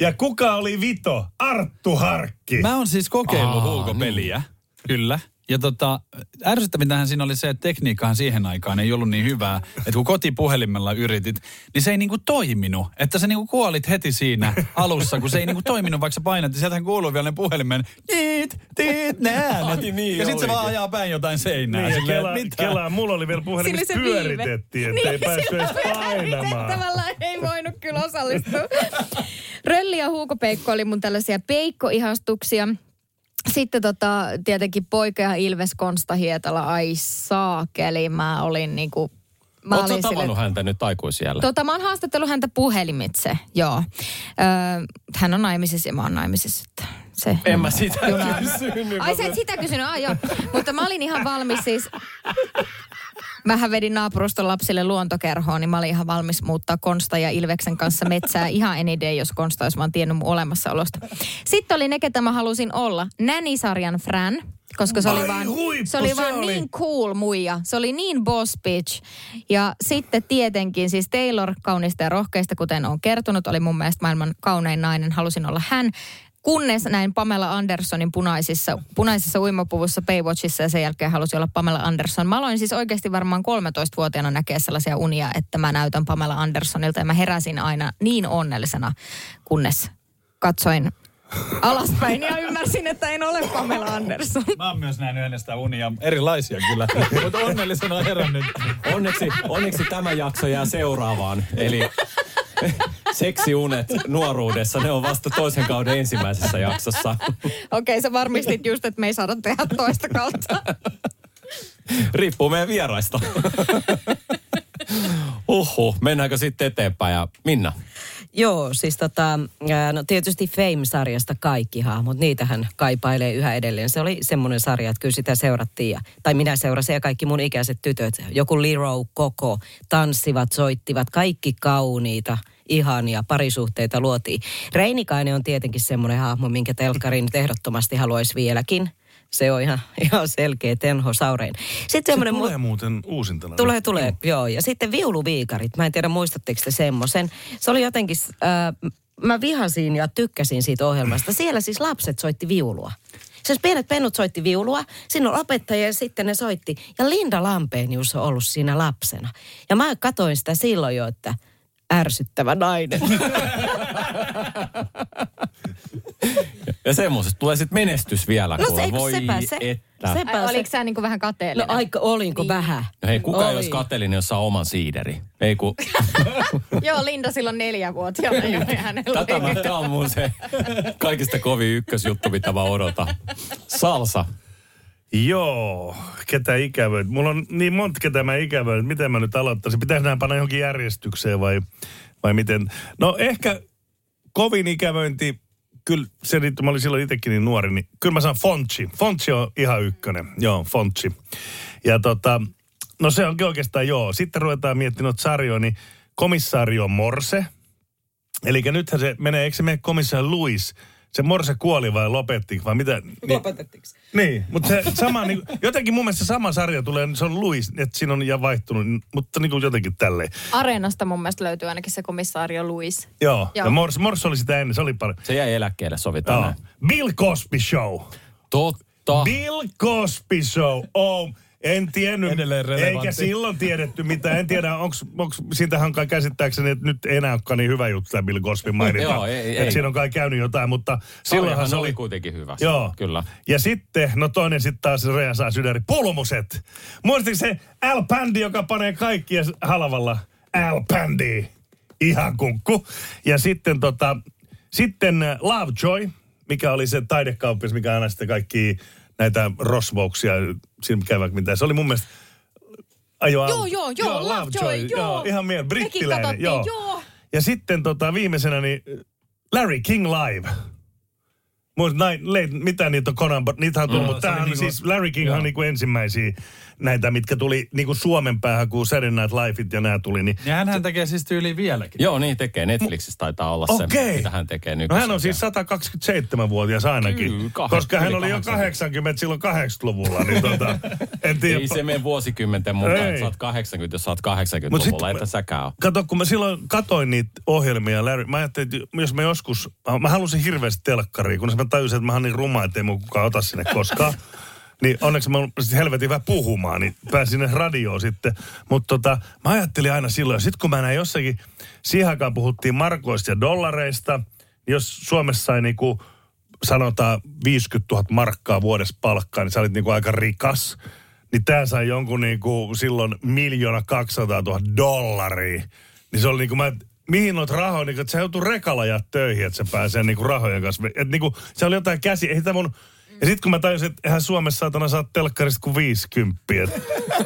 S4: ja kuka oli Vito? Arttu Harkki.
S7: Mä oon siis kokeillut
S3: Aa,
S7: huukopeliä, kyllä. Ja tota, ärsyttävintähän siinä oli se, että tekniikkahan siihen aikaan ei ollut niin hyvää, että kun kotipuhelimella yritit, niin se ei niinku toiminut. Että sä niinku kuolit heti siinä alussa, kun se ei niinku toiminut, vaikka sä painat, ja sieltähän kuuluu vielä ne puhelimen, tiit, tiit, ne äänet.
S3: Ai niin
S7: ja sit se vaan ajaa päin jotain seinää.
S4: Niin,
S7: silleen,
S4: Kela,
S7: mitä?
S4: Kela, mulla oli vielä puhelimessa pyöritettiin, että ei päässyt edes painamaan.
S6: Tavallaan ei voinut kyllä osallistua. Rölli ja Huuko Peikko oli mun tällaisia peikkoihastuksia. Sitten tota, tietenkin poika ja Ilves Konsta Hietala, ai saakeli, mä olin niinku... Mä
S3: Oletko tavannut
S6: sille-
S3: häntä nyt aikuisiellä?
S6: Tota, mä oon haastatellut häntä puhelimitse, joo. Öö, hän on naimisissa ja mä oon naimisissa. Että se
S3: En mä sitä
S6: juna-
S3: kysynyt.
S6: Ai sä et sitä kysynyt, ah joo. Mutta mä olin ihan valmis siis... Mähän vedin naapuruston lapsille luontokerhoon, niin mä olin ihan valmis muuttaa Konsta ja Ilveksen kanssa metsää. Ihan any day, jos Konsta olisi vaan tiennyt mun olemassaolosta. Sitten oli ne, ketä mä halusin olla. Nänisarjan Fran, koska se oli
S4: Ai
S6: vaan,
S4: huippu,
S6: se oli
S4: se
S6: vaan
S4: oli.
S6: niin cool muija. Se oli niin boss bitch. Ja sitten tietenkin siis Taylor kaunista ja rohkeista, kuten on kertonut, oli mun mielestä maailman kaunein nainen. Halusin olla hän. Kunnes näin Pamela Andersonin punaisissa, punaisissa uimapuvussa Baywatchissa ja sen jälkeen halusin olla Pamela Anderson. Mä aloin siis oikeasti varmaan 13-vuotiaana näkeä sellaisia unia, että mä näytän Pamela Andersonilta ja mä heräsin aina niin onnellisena, kunnes katsoin alaspäin ja ymmärsin, että en ole Pamela Anderson.
S7: Mä oon myös nähnyt hänestä unia, erilaisia kyllä, mutta onnellisena herännyt.
S3: Onneksi, onneksi tämä jakso jää seuraavaan. Eli [laughs] seksiunet nuoruudessa, ne on vasta toisen kauden ensimmäisessä jaksossa.
S6: Okei, sä varmistit just, että me ei saada tehdä toista kautta.
S3: Riippuu meidän vieraista. Uhu, mennäänkö sitten eteenpäin ja Minna?
S5: Joo, siis tota, no tietysti Fame-sarjasta kaikki hahmot, niitähän kaipailee yhä edelleen. Se oli semmoinen sarja, että kyllä sitä seurattiin, ja, tai minä seurasin ja kaikki mun ikäiset tytöt. Joku Liro, Koko, tanssivat, soittivat, kaikki kauniita ihania parisuhteita luotiin. Reinikainen on tietenkin semmoinen hahmo, minkä telkkari nyt ehdottomasti haluaisi vieläkin. Se on ihan, [laughs] ihan selkeä Tenho Saurein. Sitten
S4: Se
S5: semmoinen... mu-
S4: tulee muuten uusintana.
S5: Tulee, tulee, joo. Ja sitten viuluviikarit. Mä en tiedä, muistatteko te semmoisen. Se oli jotenkin, äh, mä vihasin ja tykkäsin siitä ohjelmasta. Siellä siis lapset soitti viulua. Siis pienet pennut soitti viulua, siinä on opettaja ja sitten ne soitti. Ja Linda Lampenius on ollut siinä lapsena. Ja mä katoin sitä silloin jo, että ärsyttävä nainen. [laughs]
S3: Ja semmoisesta tulee sitten menestys vielä.
S5: No se,
S3: Voi
S5: sepä se.
S3: että.
S5: Sepä
S6: Ai,
S5: se.
S6: oliko sä niinku vähän
S5: No
S6: kateellinen?
S5: aika, olinko
S6: Niin.
S5: vähän?
S3: No hei, kuka ei
S5: Oli.
S3: olisi kateellinen, jos saa oman siideri? Ei kun, [laughs]
S6: Joo, Linda silloin neljävuotiaana jo ja hänellä
S3: tätä mä, tää on mun se kaikista kovin ykkösjuttu, mitä mä odotan. Salsa.
S4: Joo, ketä ikävöit. Mulla on niin monta, ketä mä ikävöin. Miten mä nyt aloittaisin? Pitäisi nämä panna johonkin järjestykseen vai, vai miten? No ehkä kovin ikävöinti, kyllä se riittää, mä olin silloin itsekin niin nuori, niin kyllä mä sanon Fonchi. Fonchi on ihan ykkönen. Joo, Fonchi. Ja tota, no se onkin oikeastaan joo. Sitten ruvetaan miettimään noita sarjoja, niin komissaario Morse. Eli nythän se menee, eikö se mene komissaari Louis? Se Morse kuoli vai lopetti vai mitä? Niin,
S5: Lopetettiinko?
S4: niin, mutta se sama, niin, jotenkin mun mielestä sama sarja tulee, se on Louis, että siinä on ja vaihtunut, mutta niin kuin jotenkin tälleen.
S6: Areenasta mun mielestä löytyy ainakin se komissaario Louis.
S4: Joo,
S6: Joo.
S4: ja Morse, Morse oli sitä ennen, se oli paljon.
S3: Se jäi eläkkeelle, sovitaan.
S4: Bill Cosby Show.
S3: Totta.
S4: Bill Cosby Show. Oh, en tiennyt.
S7: Edelleen relevantti.
S4: Eikä silloin tiedetty mitä. En tiedä, onko, siitähän kai käsittääkseni, että nyt ei enää olekaan niin hyvä juttu tämä Bill Cosby mainita.
S3: Joo, ei- ei.
S4: Että siinä on kai käynyt jotain, mutta silloinhan se
S3: oli kuitenkin hyvä.
S4: Joo.
S3: Kyllä.
S4: Ja sitten, no toinen sitten taas Rea saa sydäri. Pulmuset. Muistatko se Al Pandy, joka panee kaikkia halvalla? Al Pandy. Ihan kunkku. Ja sitten tota, sitten Lovejoy, mikä oli se taidekauppias, mikä aina sitten kaikki näitä rosvouksia siinä käy mitä. Se oli mun mielestä ajo
S6: Joo, joo, joo, Lovejoy, joo.
S4: Ihan mielen, brittiläinen, joo.
S6: joo.
S4: Ja sitten tota, viimeisenä niin Larry King Live. Muista, näin, mitä niitä on Conan, niitä on tullut,
S7: Mm,
S4: mutta tämähän
S7: niinku-
S4: siis Larry King on niinku ensimmäisiä näitä, mitkä tuli niinku Suomen päähän, kun Saturday Night Liveit ja nämä tuli. Niin,
S7: Ja hänhän tekee siis tyyli vieläkin.
S3: Joo, niin tekee. Netflixissä taitaa olla
S4: Okei.
S3: se, mitä hän tekee
S4: no
S3: nykyisin.
S4: hän on siis 127-vuotias ainakin,
S3: Kyllä, kah-
S4: koska hän oli jo
S3: 80.
S4: 80 silloin 80-luvulla. Niin tota, en tiedä.
S3: Ei se mene vuosikymmenten mukaan, että sä oot 80, jos sä oot
S4: Mut
S3: 80-luvulla,
S4: sit-
S3: että säkään ole.
S4: Kato, kun mä silloin katoin niitä ohjelmia, Larry, mä ajattelin, että jos mä joskus, mä halusin hirveästi telkkariin, kunnes mä tajusin, että mä oon niin ruma, ettei mun kukaan ota sinne koskaan. [laughs] Niin onneksi mä oon sit helvetin hyvä puhumaan, niin pääsin sinne radioon sitten. Mutta tota, mä ajattelin aina silloin, sit kun mä näin jossakin, siihen aikaan puhuttiin markoista ja dollareista, niin jos Suomessa sai niinku, sanotaan 50 000 markkaa vuodessa palkkaa, niin sä olit niinku aika rikas. Niin tää sai jonkun niinku silloin miljoona 200 000 dollaria. Niin se oli niinku mä, mihin noit rahoja, niinku, että sä joutuu rekalla ajaa töihin, että se pääsee niinku rahojen kanssa. Että niinku, se oli jotain käsi, ei mun... Ja sitten kun mä tajusin, että eihän Suomessa saatana saa telkkarista kuin 50. Että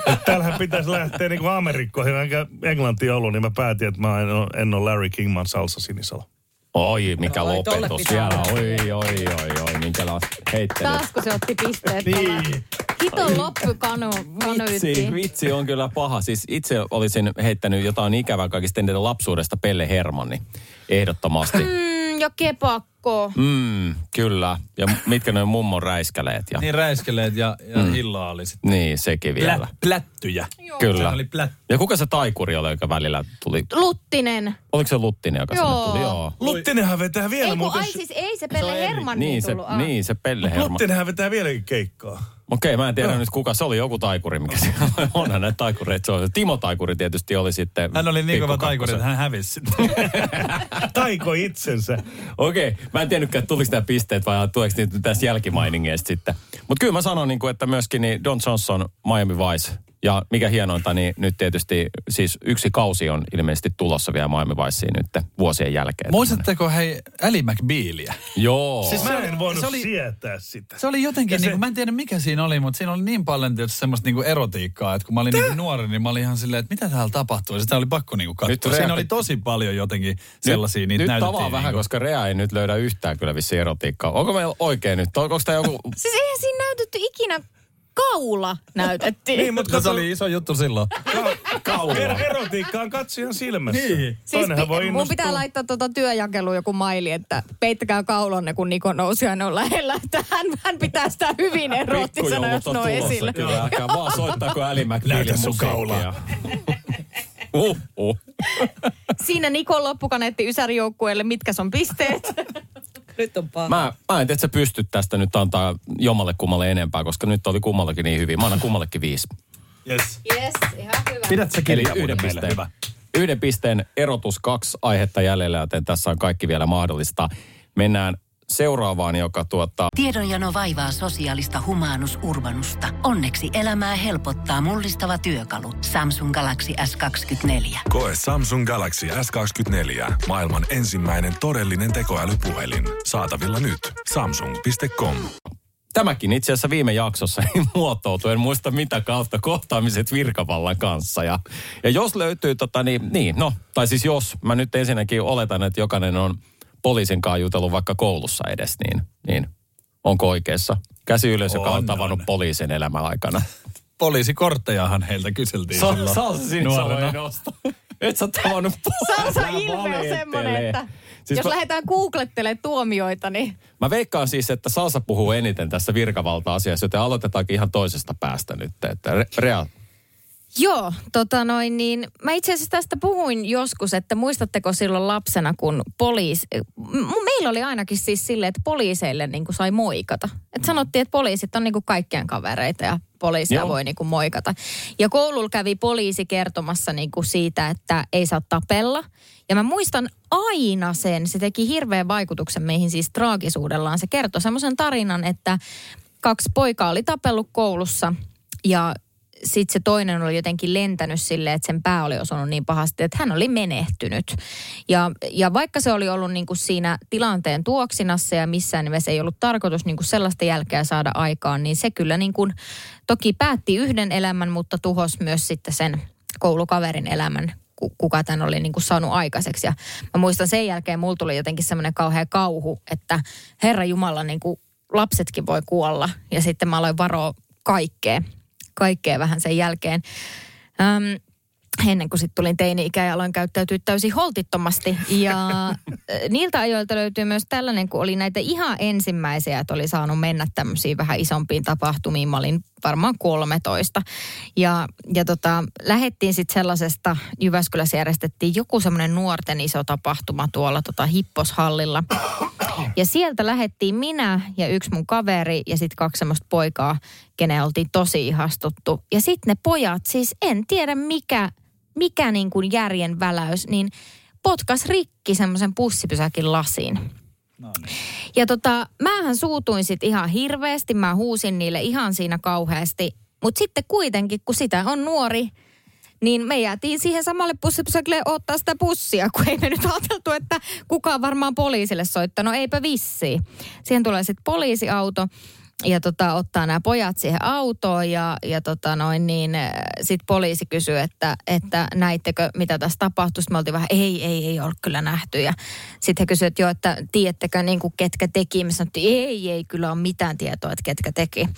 S4: et täällähän pitäisi lähteä niinku Amerikkoihin, enkä Englantiin ollut, niin mä päätin, että mä en ole, en ole Larry Kingman salsa sinisalo.
S3: Oi, mikä
S5: tolle
S3: lopetus
S5: olla.
S3: Oi, oi, oi, oi, minkälaista heittelyä.
S6: Taas kun se otti pisteet.
S4: Niin.
S6: Hiton loppukanu
S3: Vitsi, vitsi on kyllä paha. Siis itse olisin heittänyt jotain ikävää kaikista eniten lapsuudesta Pelle Hermanni. Ehdottomasti.
S6: Mm, ja kepakko.
S3: Mm, kyllä. Ja mitkä noin mummon räiskäleet. Ja,
S7: Niin räiskeleet ja, ja mm. hilloa oli sitten.
S3: niin, sekin vielä.
S7: Plä, plättyjä.
S3: Kyllä.
S7: Se oli plät.
S3: Ja kuka se taikuri oli, joka välillä tuli?
S6: Luttinen.
S3: Oliko se Luttinen, joka
S6: Joo.
S3: sinne tuli? Joo.
S4: Luttinenhan vetää vielä
S6: Ei kun,
S4: muuten...
S6: ai siis ei se Pelle Hermanni
S3: Niin se,
S6: tullut. Ah.
S3: niin, se Pelle Hermanni.
S4: Luttinenhan vetää vieläkin keikkaa.
S3: Okei, mä en tiedä nyt kuka. Se oli joku taikuri, mikä siellä [laughs] oli. Onhan näitä taikureita. Se on. Timo Taikuri tietysti oli sitten.
S7: Hän oli niin kova taikuri, että hän hävisi sitten. [laughs]
S4: Taiko itsensä.
S3: Okei, mä en tiennytkään, että tuliko nämä pisteet vai tuleeko niitä tässä jälkimainingeista sitten. Mutta kyllä mä sanon, niin kuin, että myöskin niin Don Johnson, Miami Vice, Ja mikä hienointa, niin nyt tietysti siis yksi kausi on ilmeisesti tulossa vielä Miami Viceen nyt vuosien jälkeen.
S7: Muistatteko hei Ali McBealia?
S3: Joo.
S4: Siis mä en voinut
S7: se oli-
S4: sietää sitä.
S7: Se oli jotenkin,
S4: Ja se-
S7: niin kuin, mä en tiedä mikä siinä oli, mutta siinä oli niin paljon tietysti semmoista niin kuin erotiikkaa, että kun mä olin niin nuori, niin mä olin ihan silleen, että mitä täällä tapahtuu. Ja sitä oli pakko niin kuin
S3: Nyt
S7: katsoa. Siinä
S3: Rea-
S7: oli tosi paljon jotenkin sellaisia, niitä
S3: Nyt
S7: näytettiin.
S3: tavaa vähän,
S7: niin kuin-
S3: koska Rea ei nyt löydä yhtään kyllä vissiin erotiikkaa. Onko meillä oikein nyt? Onko tämä joku...
S6: Siis eihän siinä näytetty ikinä kaula näytettiin.
S4: Niin, mutta
S7: No, se oli iso juttu silloin.
S4: er- erotiikka on katsijan silmässä.
S7: Niin.
S6: Siis pi-
S4: voi
S6: mun pitää laittaa tuota työjakeluun joku maili, että peittäkää kaulonne, kun Niko nousi ja ne on lähellä. Että hän, hän pitää sitä hyvin erottisena, jos
S3: tulossa
S6: esillä.
S3: Kyllä, älkää vaan soittaako Ali
S4: Näytä sun
S3: musiikkia.
S4: kaulaa. [laughs]
S3: Uh, uh.
S6: Siinä Nikon loppukaneetti Ysäri-joukkueelle, mitkä on pisteet. [laughs] [laughs]
S5: Nyt on paha.
S3: Mä, mä en tiedä, että sä pystyt tästä nyt antaa jommalle kummalle enempää, koska nyt oli kummallakin niin hyvin. Mä annan kummallekin viisi.
S4: Yes.
S6: Yes, ihan hyvä.
S4: Pidät sä
S3: Eli
S4: kirjaa
S3: yhden pisteen.
S4: hyvä.
S3: Yhden pisteen erotus, kaksi aihetta jäljellä, joten tässä on kaikki vielä mahdollista. Mennään seuraavaan, joka tuottaa...
S8: Tiedonjano vaivaa sosiaalista humanus urbanusta. Onneksi elämää helpottaa mullistava työkalu. Samsung Galaxy S24.
S9: Koe Samsung Galaxy S24. Maailman ensimmäinen todellinen tekoälypuhelin. Saatavilla nyt. Samsung.com.
S3: Tämäkin itse asiassa viime jaksossa [laughs] muotoutui, en muista mitä kautta, kohtaamiset virkavallan kanssa. Ja, ja jos löytyy, tota, niin, niin, no, tai siis jos, mä nyt ensinnäkin oletan, että jokainen on poliisin kanssa jutellut vaikka koulussa edes, niin, niin onko oikeassa? Käsi ylös, joka on
S7: On,
S3: tavannut
S7: on.
S3: poliisin elämän aikana. [laughs]
S7: Poliisikorttejahan heiltä kyseltiin
S3: Sa-
S7: silloin
S3: Salsa sinisalo nosta. Et sä tavannut
S6: Salsa
S3: Älä
S6: ilme on semmoinen, että
S3: Siis
S6: jos
S3: mä-
S6: lähdetään googlettelemaan tuomioita, niin
S3: Mä veikkaan siis, että Salsa puhuu eniten tässä virkavalta-asiassa, joten aloitetaankin ihan toisesta päästä nyt. Että Re- Rea,
S6: Joo, tota noin niin. Mä itse asiassa tästä puhuin joskus, että muistatteko silloin lapsena, kun poliisi, meillä oli ainakin siis silleen, että poliiseille niin kuin sai moikata. Et sanottiin, että poliisit on niin kuin kaikkien kavereita ja poliisia
S3: Joo.
S6: voi niin kuin moikata. Ja koululla kävi poliisi kertomassa niin kuin siitä, että ei saa tapella. Ja mä muistan aina sen, se teki hirveän vaikutuksen meihin siis traagisuudellaan. Se kertoi semmoisen tarinan, että kaksi poikaa oli tapellut koulussa ja sitten se toinen oli jotenkin lentänyt silleen, että sen pää oli osunut niin pahasti, että hän oli menehtynyt. Ja, ja vaikka se oli ollut niin kuin siinä tilanteen tuoksinassa ja missään nimessä ei ollut tarkoitus niin kuin sellaista jälkeä saada aikaan, niin se kyllä niin kuin, toki päätti yhden elämän, mutta tuhos myös sitten sen koulukaverin elämän, ku- kuka tämän oli niin kuin saanut aikaiseksi. Ja mä muistan sen jälkeen, mulla tuli jotenkin semmoinen kauhea kauhu, että Herra Jumala, niin kuin lapsetkin voi kuolla. Ja sitten mä aloin varoa kaikkea kaikkea vähän sen jälkeen. Öm, ennen kuin sitten tulin teini-ikään ja aloin käyttäytyä täysin holtittomasti. Ja [laughs] niiltä ajoilta löytyy myös tällainen, kun oli näitä ihan ensimmäisiä, että oli saanut mennä tämmöisiin vähän isompiin tapahtumiin. Mä olin varmaan 13. Ja, ja tota, lähettiin sitten sellaisesta, Jyväskylässä järjestettiin joku semmoinen nuorten iso tapahtuma tuolla tota Hipposhallilla. Ja sieltä lähettiin minä ja yksi mun kaveri ja sitten kaksi semmoista poikaa, kenen oltiin tosi ihastuttu. Ja sitten ne pojat, siis en tiedä mikä, mikä niin kuin järjen väläys, niin potkas rikki semmoisen pussipysäkin lasiin. Ja tota, mähän suutuin sit ihan hirveästi, mä huusin niille ihan siinä kauheasti. Mutta sitten kuitenkin, kun sitä on nuori, niin me jäätiin siihen samalle pussipysäkille ottaa sitä pussia, kun ei me nyt ajateltu, että kukaan varmaan poliisille soittanut, eipä vissi. Siihen tulee sitten poliisiauto ja tota, ottaa nämä pojat siihen autoon ja, ja tota noin niin, sitten poliisi kysyy, että, että näittekö mitä tässä tapahtui. Sitten me oltiin vähän, ei, ei, ei ole kyllä nähty. Ja sitten he kysyivät jo, että tiedättekö niin kuin ketkä teki. Me sanottiin, ei, ei kyllä ole mitään tietoa, että ketkä teki.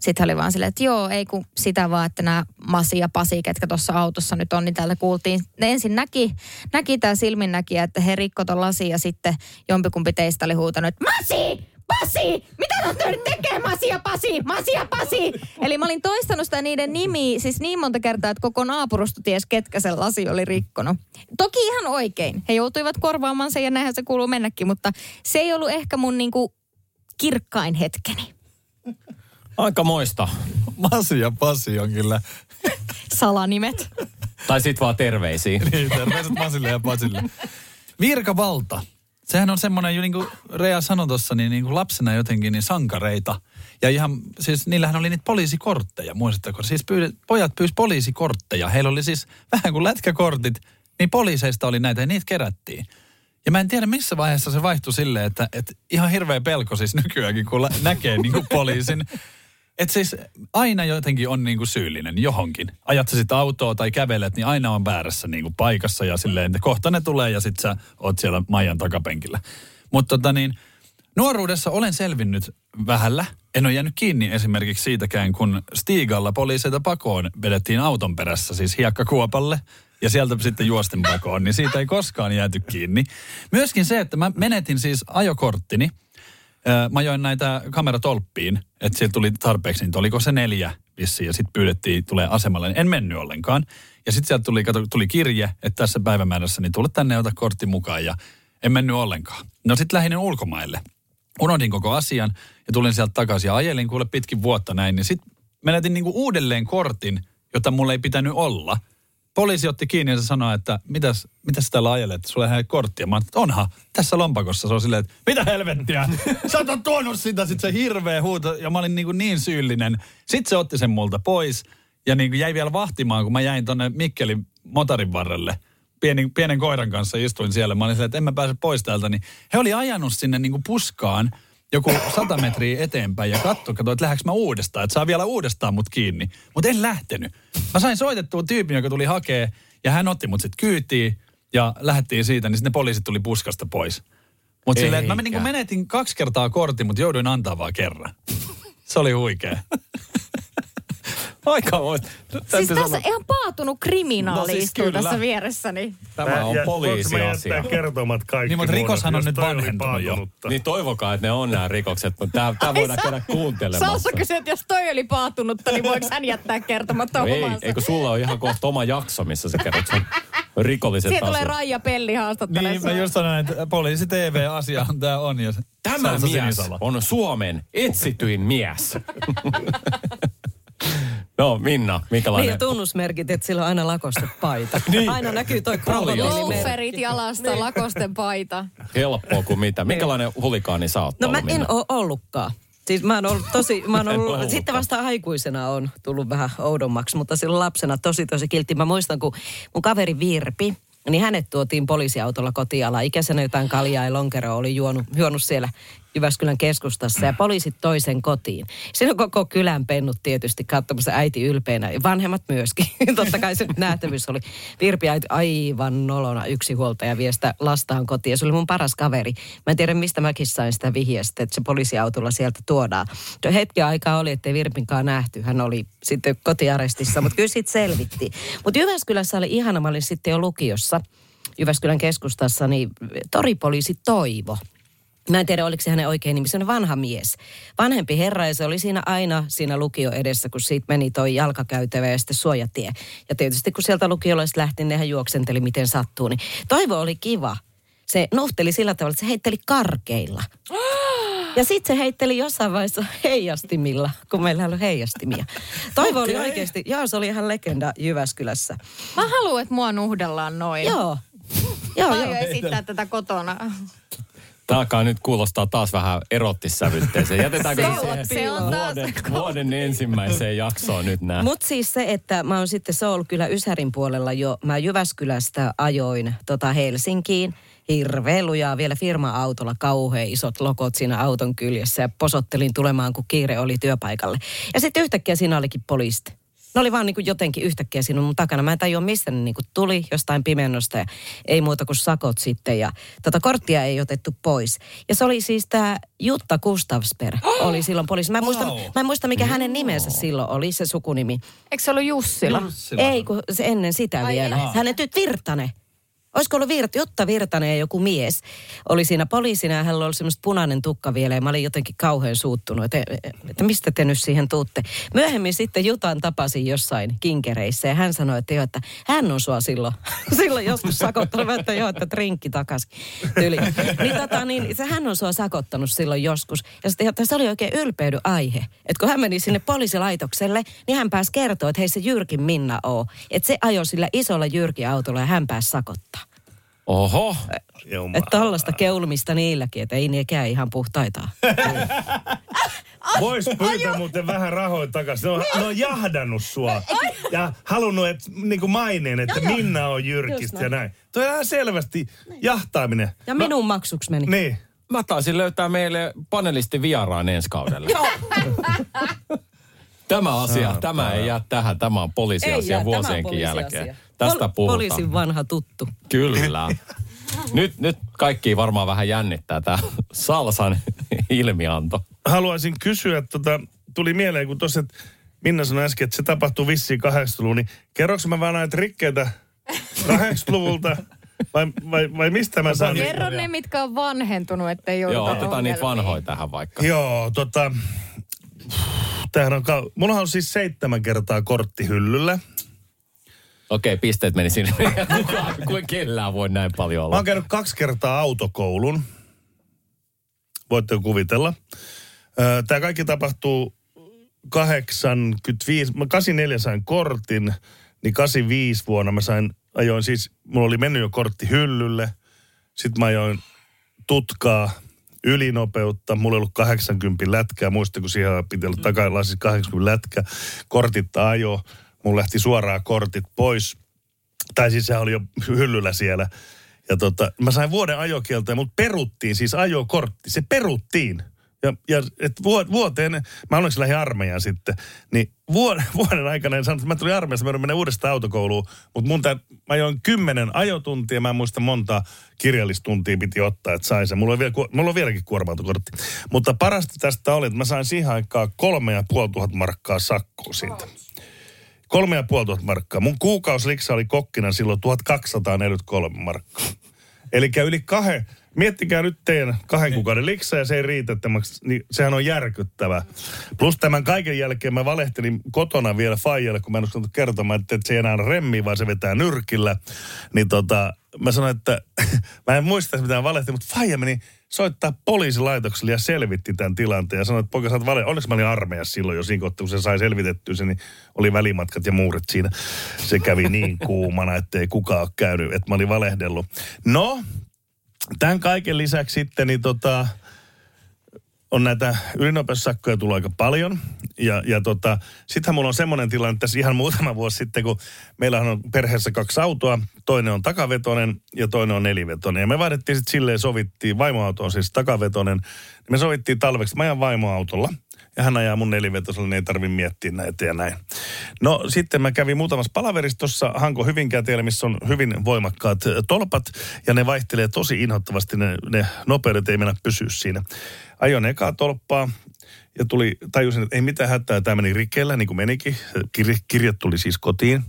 S6: Sitten oli vaan silleen, että joo, ei kun sitä vaan, että nämä Masi ja Pasi, ketkä tuossa autossa nyt on, niin täällä kuultiin. Ne ensin näki, näki tämä silminnäkijä, että he rikko ton ja sitten jompikumpi teistä oli huutanut, että Masi! Pasi! Mitä te olette nyt tekemään? Masi ja Pasi! Masi ja Pasi! Eli mä olin toistanut sitä niiden nimiä siis niin monta kertaa, että koko naapurusto ties, ketkä sen lasi oli rikkonut. Toki ihan oikein. He joutuivat korvaamaan sen ja näinhän se kuuluu mennäkin, mutta se ei ollut ehkä mun niinku kirkkain hetkeni.
S3: aika moista.
S7: Masi ja Pasi on kyllä.
S6: Salanimet.
S3: Tai sit vaan terveisiä.
S7: Niin, terveiset Masille ja Pasille. Virkavalta. Sehän on semmoinen, niin kuin Rea sanoi tuossa, niin, niin kuin lapsena jotenkin niin sankareita. Ja ihan, siis niillähän oli niitä poliisikortteja, muistatteko? Siis pyydet, pojat pyysivät poliisikortteja. Heillä oli siis vähän kuin lätkäkortit, niin poliiseista oli näitä ja niitä kerättiin. Ja mä en tiedä missä vaiheessa se vaihtui silleen, että, että ihan hirveä pelko siis nykyäänkin, kun näkee niin kuin poliisin. Että siis aina jotenkin on niin kuin syyllinen johonkin. Ajat sä sitten autoa tai kävelet, niin aina on väärässä niin kuin paikassa ja silleen, kohta ne tulee ja sit sä oot siellä Maijan takapenkillä. Mutta tota niin, nuoruudessa olen selvinnyt vähällä. En ole jäänyt kiinni esimerkiksi siitäkään, kun Stigalla poliiseita pakoon vedettiin auton perässä, siis hiekkakuopalle. Ja sieltä sitten juosten pakoon, niin siitä ei koskaan jääty kiinni. Myöskin se, että mä menetin siis ajokorttini. Mä ajoin näitä kameratolppiin, että sieltä tuli tarpeeksi, niin oliko se neljä vissiin, ja sitten pyydettiin tulee asemalle. En mennyt ollenkaan. Ja sitten sieltä tuli, kato, tuli kirje, että tässä päivämäärässä niin tule tänne ja ota kortti mukaan, ja en mennyt ollenkaan. No sitten lähdin ulkomaille. Unohdin koko asian ja tulin sieltä takaisin ja ajelin kuule pitkin vuotta näin, niin sitten menetin niinku uudelleen kortin, jota mulla ei pitänyt olla. Poliisi otti kiinni ja se sanoi, että mitäs, mitäs täällä ajelet, sulla ei korttia. Mä että onhan, tässä lompakossa. Se on silleen, että mitä helvettiä, [laughs] sä oot on tuonut sitä, sitten se hirveä huuto, ja mä olin niin, kuin niin syyllinen. Sitten se otti sen multa pois, ja niin kuin jäi vielä vahtimaan, kun mä jäin tonne Mikkelin motarin varrelle. Pienen, pienen koiran kanssa istuin siellä. Mä olin silleen, että en mä pääse pois täältä. Niin he oli ajanut sinne niin kuin puskaan joku sata metriä eteenpäin ja katso, katso, että lähdekö mä uudestaan, että saa vielä uudestaan mut kiinni. Mutta en lähtenyt. Mä sain soitettua tyypin, joka tuli hakee ja hän otti mut sitten kyytiin ja lähdettiin siitä, niin sitten ne poliisit tuli puskasta pois. Mutta silleen, että mä menin, kun menetin kaksi kertaa kortin, mutta jouduin antaa vaan kerran. Se oli huikea. [laughs]
S3: Aika voi.
S6: Siis tässä ihan paatunut kriminaali
S3: No siis
S6: istuu
S3: kyllä.
S6: tässä vieressäni.
S3: Tämä on poliisiasia.
S4: jättää kertomat kaikki
S7: Niin, mutta rikoshan on
S4: jos
S7: nyt vanhentunut jo.
S3: Niin toivokaa, että ne on nämä rikokset, mutta tämä, tämä voidaan käydä kuuntelemassa.
S6: Salsa kysyi, että jos toi oli paatunutta, niin voiko hän jättää kertomatta
S3: No ei, eikö sulla ole ihan kohta oma jakso, missä sä kerrot sun rikolliset
S6: Siitä tulee
S3: asiat?
S6: Raija Pelli haastattelee
S7: Niin, mä just sanoin, että poliisi TV-asiahan tämä on. Ja se-
S3: Tämä mies on Suomen etsityin mies. [laughs] no Minna,
S5: Niin
S3: minkälainen?
S5: ja tunnusmerkit, että sillä on aina lakoste paita. [laughs]
S3: Niin.
S5: Aina näkyy toi.
S6: Loaferit jalasta, lakosten paita.
S3: Helppoa kuin mitä. Minkälainen hulikaani sä oot
S5: No mä
S3: ollut,
S5: en
S3: Minna?
S5: ole ollutkaan. Siis mä oon ollut tosi, mä oon [laughs] ollut, sitten vasta aikuisena on tullut vähän oudommaksi, mutta silloin lapsena tosi tosi kiltti. Mä muistan, kun mun kaveri Virpi, niin hänet tuotiin poliisiautolla kotiin alaikäisenä jotain kaljaa ja lonkeroa oli juonut, juonut siellä Jyväskylän keskustassa ja poliisit toisen kotiin. Siinä koko kylän pennut tietysti katsomassa äiti ylpeänä ja vanhemmat myöskin. [laughs] Totta kai se nähtävyys oli. Virpi aivan nolona yksi huoltaja vie sitä lastaan kotiin ja se oli mun paras kaveri. Mä en tiedä mistä mäkin sain sitä vihjeestä, että se poliisiautolla sieltä tuodaan. Tuo hetki aikaa oli, ettei Virpinkaan nähty. Hän oli sitten kotiarestissa, mutta kyllä siitä selvitti. Mutta Jyväskylässä oli ihana, mä olin sitten jo lukiossa. Jyväskylän keskustassa, niin toripoliisi Toivo. Mä en tiedä, oliko se hänen oikein nimi. Se on vanha mies. Vanhempi herra ja se oli siinä aina siinä lukio edessä, kun siitä meni toi jalkakäytävä ja sitten suojatie. Ja tietysti kun sieltä lukiolaiset lähti, nehän juoksenteli miten sattuu. Niin Toivo oli kiva. Se nuhteli sillä tavalla, että se heitteli karkeilla. [gasps] Ja sitten se heitteli jossain vaiheessa heijastimilla, kun meillä oli heijastimia. Toivo oli oikeasti, joo se oli ihan legenda Jyväskylässä.
S6: Mä haluan, että mua nuhdellaan noin.
S5: Joo. Joo, joo.
S6: esittää tätä kotona.
S3: Tämä alkaa nyt kuulostaa taas vähän erottissävytteeseen. Jätetäänkö
S6: Se
S3: se,
S6: se on taas-
S3: vuoden, vuoden ensimmäiseen jaksoon nyt nämä?
S5: Mutta siis se, että mä oon sitten, kyllä Ysärin puolella jo. Mä Jyväskylästä ajoin tota Helsinkiin. Hirveä lujaa vielä firma-autolla, kauhean isot lokot siinä auton kyljessä ja posottelin tulemaan, kun kiire oli työpaikalle. Ja sitten yhtäkkiä siinä olikin poliisit. Ne oli vaan niin kuin jotenkin yhtäkkiä siinä mun takana. Mä en tajua, mistä ne niin kuin tuli jostain pimennosta ja ei muuta kuin sakot sitten. Ja tota korttia ei otettu pois. Ja se oli siis tämä Jutta Gustavsper [gasps] oli silloin poliisi. Mä en, muista, mä en muista, mikä hänen nimensä silloin oli, se sukunimi.
S6: Eikö se ollut Jussila?
S5: Ei, kun se ennen sitä
S6: Ai
S5: vielä.
S6: ei.
S5: Hänen tyt Virtanen. Olisiko ollut Virt, Jutta Virtanen ja joku mies oli siinä poliisina ja hänellä oli semmoista punainen tukka vielä ja mä olin jotenkin kauhean suuttunut, että, että mistä te nyt siihen tuutte. Myöhemmin sitten Jutan tapasin jossain kinkereissä ja hän sanoi, että joo, että hän on sua silloin, [laughs] silloin joskus sakottanut, että joo, että trinkki takaisin tyli. Niin, tota, niin se, hän on sua sakottanut silloin joskus ja sitten, että se oli oikein ylpeydy aihe. Että kun hän meni sinne poliisilaitokselle, niin hän pääsi kertoa, että hei se Jyrkin Minna oo. Että se ajoi sillä isolla Jyrkin autolla ja hän pääsi sakottaa.
S3: Oho.
S4: Jumala.
S5: Että tollaista keulumista niilläkin, että ei nekään ihan puhtaita. [laughs]
S4: Vois pyytää muuten vähän rahoja takaisin. Ne on, ne on jahdannut sua. Ja halunnut et, niinku maineen, että Minna on jyrkistä
S5: näin.
S4: ja näin. Toi on ihan selvästi jahtaaminen.
S5: Ja minun maksuksi meni.
S4: Niin.
S3: Mä taisin löytää meille panelisti vieraan ensi kaudelle. Tämä asia, tämä ei jää tähän. Tämä on
S5: Ei
S3: poliisiasia
S5: jää, tämä on
S3: vuosienkin
S5: poliisiasia.
S3: jälkeen. Tästä
S5: Pol-
S3: puhutaan.
S5: Poliisin vanha tuttu.
S3: Kyllä. [laughs] Nyt, nyt kaikki varmaan vähän jännittää tämä Salsan ilmianto.
S4: Haluaisin kysyä, tota, tuli mieleen, kun tuossa että Minna sanoi äsken, että se tapahtui vissiin 80-luvulla, niin kerroks mä vaan näitä rikkeitä 80-luvulta vai, vai, vai mistä mä saan?
S6: Kerro ne, mitkä on vanhentunut, ettei jouduta
S3: Joo, otetaan niitä
S6: ongelmiin.
S3: vanhoja tähän vaikka.
S4: Joo, tota, tämähän on, ka- on siis seitsemän kertaa kortti hyllyllä.
S3: Okei, pisteet meni sinne. [laughs] Kukaan, kuin kellään voi näin paljon
S4: Mä
S3: olla.
S4: oon käynyt kaksi kertaa autokoulun. Voitte kuvitella. Tämä kaikki tapahtuu 85, mä 84 sain kortin, niin 85 vuonna mä sain, ajoin siis, mulla oli mennyt jo kortti hyllylle. Sitten mä ajoin tutkaa, ylinopeutta, mulla ei ollut 80 lätkää, muista kun siihen piti olla takaisin siis 80 lätkää, kortit ajo, mulla lähti suoraan kortit pois, tai siis se oli jo hyllyllä siellä. Ja tota, mä sain vuoden ajokieltä, mutta peruttiin, siis ajokortti, se peruttiin. Ja, ja et vuo- vuoteen, mä onneksi lähdin armeijaan sitten, niin vuoden, [laughs] vuoden aikana en sanonut, että mä tulin armeijasta, mä mennä uudestaan autokouluun, mutta mun tää, mä ajoin kymmenen ajotuntia, mä en muista monta kirjallistuntia piti ottaa, että sai se. Mulla on, vielä, mulla on vieläkin kuorma Mutta parasta tästä oli, että mä sain siihen aikaan kolme ja puoli tuhat markkaa sakkoa siitä. Kolme ja puoli markkaa. Mun kuukausiliksa oli kokkina silloin 1243 markkaa. Eli yli kahden, miettikää nyt teidän kahden kuukauden liksa ja se ei riitä, että maks, niin sehän on järkyttävä. Plus tämän kaiken jälkeen mä valehtelin kotona vielä Fajalle, kun mä en uskaltanut kertomaan, että, se ei enää remmi, vaan se vetää nyrkillä. Niin tota, mä sanoin, että [laughs] mä en muista mitä valehtelin, mutta Faija meni soittaa poliisilaitokselle ja selvitti tämän tilanteen ja sanoi, että poika sä oot vale. Onneksi mä olin armeijassa silloin jo siinä kohtaa, kun se sai selvitettyä sen, niin oli välimatkat ja muurit siinä. Se kävi niin kuumana, ettei kukaan ole käynyt, että mä olin valehdellut. No, tämän kaiken lisäksi sitten niin tota, on näitä ylinopeussakkoja tullut aika paljon. Ja, ja tota, sittenhän mulla on semmoinen tilanne tässä ihan muutama vuosi sitten, kun meillä on perheessä kaksi autoa. Toinen on takavetonen ja toinen on nelivetonen. Ja me vaihdettiin sitten silleen, sovittiin, vaimoauto on siis takavetonen. Me sovittiin talveksi, mä ajan vaimoautolla. Ja hän ajaa mun nelivetosella, niin ei tarvi miettiä näitä ja näin. No sitten mä kävin muutamassa palaveristossa Hanko Hyvinkää tiellä, missä on hyvin voimakkaat tolpat. Ja ne vaihtelee tosi inhottavasti, ne, ne nopeudet ei mennä pysyä siinä. Ajoin ekaa tolppaa ja tuli, tajusin, että ei mitään hätää, tämä meni rikkeellä, niin kuin menikin. Kirje, kirjat tuli siis kotiin.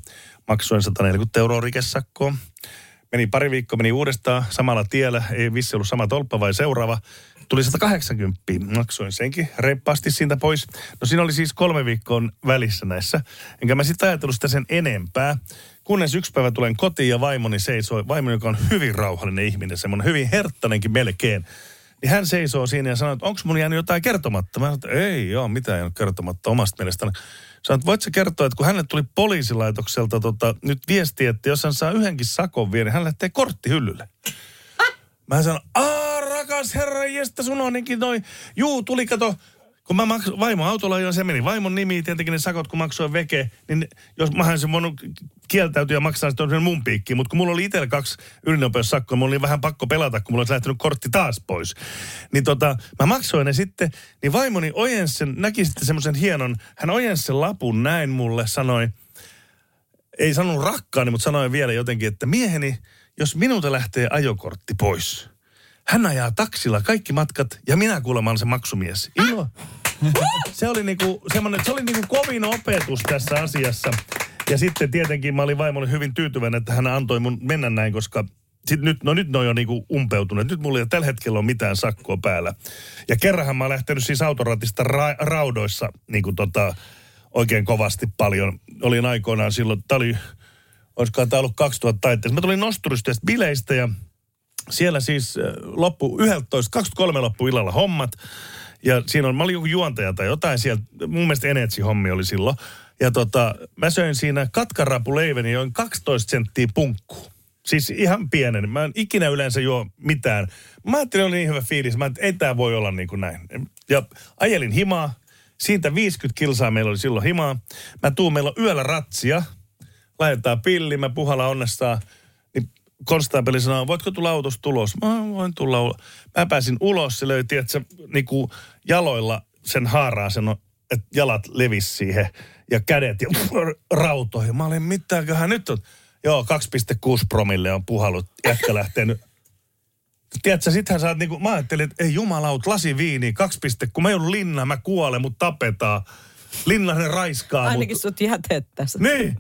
S4: Maksoin 140 euroa rikesakkoa. Meni pari viikkoa, meni uudestaan samalla tiellä, ei vissi ollut sama tolppa vai seuraava. Tuli 180, maksoin senkin reippaasti siitä pois. No siinä oli siis kolme viikkoa välissä näissä. Enkä mä sitten ajatellut sitä sen enempää. Kunnes yksi päivä tulen kotiin ja vaimoni seisoi, vaimoni, joka on hyvin rauhallinen ihminen, semmoinen hyvin herttanenkin melkein. Niin hän seisoo siinä ja sanoo, että onko mun jäänyt jotain kertomatta? Mä sanoin, että ei joo, mitään ole kertomatta omasta mielestäni. Sanoin, että voit sä kertoa, että kun hänelle tuli poliisilaitokselta tota, nyt viesti, että jos hän saa yhdenkin sakon vielä, niin hän lähtee korttihyllylle. Mä sanon, aa rakas herra, jestä sun on niinkin noin. Juu, tuli kato, kun mä maksoin vaimon autolla, jo se meni vaimon nimi, tietenkin ne sakot, kun maksoin veke, niin jos mä olisin voinut kieltäytyä ja maksaa sitten sen mun piikkiin, mutta kun mulla oli itsellä kaksi ylinopeussakkoa, mulla oli vähän pakko pelata, kun mulla olisi lähtenyt kortti taas pois. Niin tota, mä maksoin ne sitten, niin vaimoni ojensi sen, näki sitten semmoisen hienon, hän ojensi sen lapun näin mulle, sanoi, ei sanonut rakkaani, mutta sanoi vielä jotenkin, että mieheni, jos minulta lähtee ajokortti pois, hän ajaa taksilla kaikki matkat ja minä kuulemma olen se maksumies. Ilo. Se oli niinku se oli niinku kovin opetus tässä asiassa. Ja sitten tietenkin mä olin vaimolle hyvin tyytyväinen, että hän antoi mun mennä näin, koska sit nyt, no nyt ne on jo niinku umpeutuneet. Nyt mulla ei tällä hetkellä ole mitään sakkoa päällä. Ja kerranhan mä oon lähtenyt siis autoratista ra- raudoissa niinku tota, oikein kovasti paljon. Olin aikoinaan silloin, tää oli, olisikohan tää ollut 2000 taitteessa. Mä tulin nosturista bileistä ja siellä siis äh, loppu 11, 23 loppu illalla hommat. Ja siinä on, mä olin joku juontaja tai jotain sieltä, mun mielestä Enetsi-hommi oli silloin. Ja tota, mä söin siinä katkarapuleiveni, join 12 senttiä punkku. Siis ihan pienen. Mä en ikinä yleensä juo mitään. Mä ajattelin, oli niin hyvä fiilis. Mä ajattelin, ei tää voi olla niin kuin näin. Ja ajelin himaa. Siitä 50 kilsaa meillä oli silloin himaa. Mä tuun, meillä on yöllä ratsia. Laitetaan pilli, mä puhalla onnestaa. Niin konstaapeli sanoo, voitko tulla autosta tulos? Mä voin tulla ulos. Mä pääsin ulos, se löi, tiedätkö, niinku jaloilla sen haaraa sen, että jalat levis siihen ja kädet ja [laughs] rautoihin. Mä olin, mitäköhän nyt on? Joo, 2,6 promille on puhallut. Jätkä lähtenyt. Tiedätkö, sittenhän sä oot niinku, mä ajattelin, että ei jumalaut, lasi viini, 2, kun mä joudun linnaan, mä kuolen, mut tapetaan. Linnanen raiskaa
S5: Ainakin
S4: mut.
S5: sut jätettäisiin.
S4: Niin.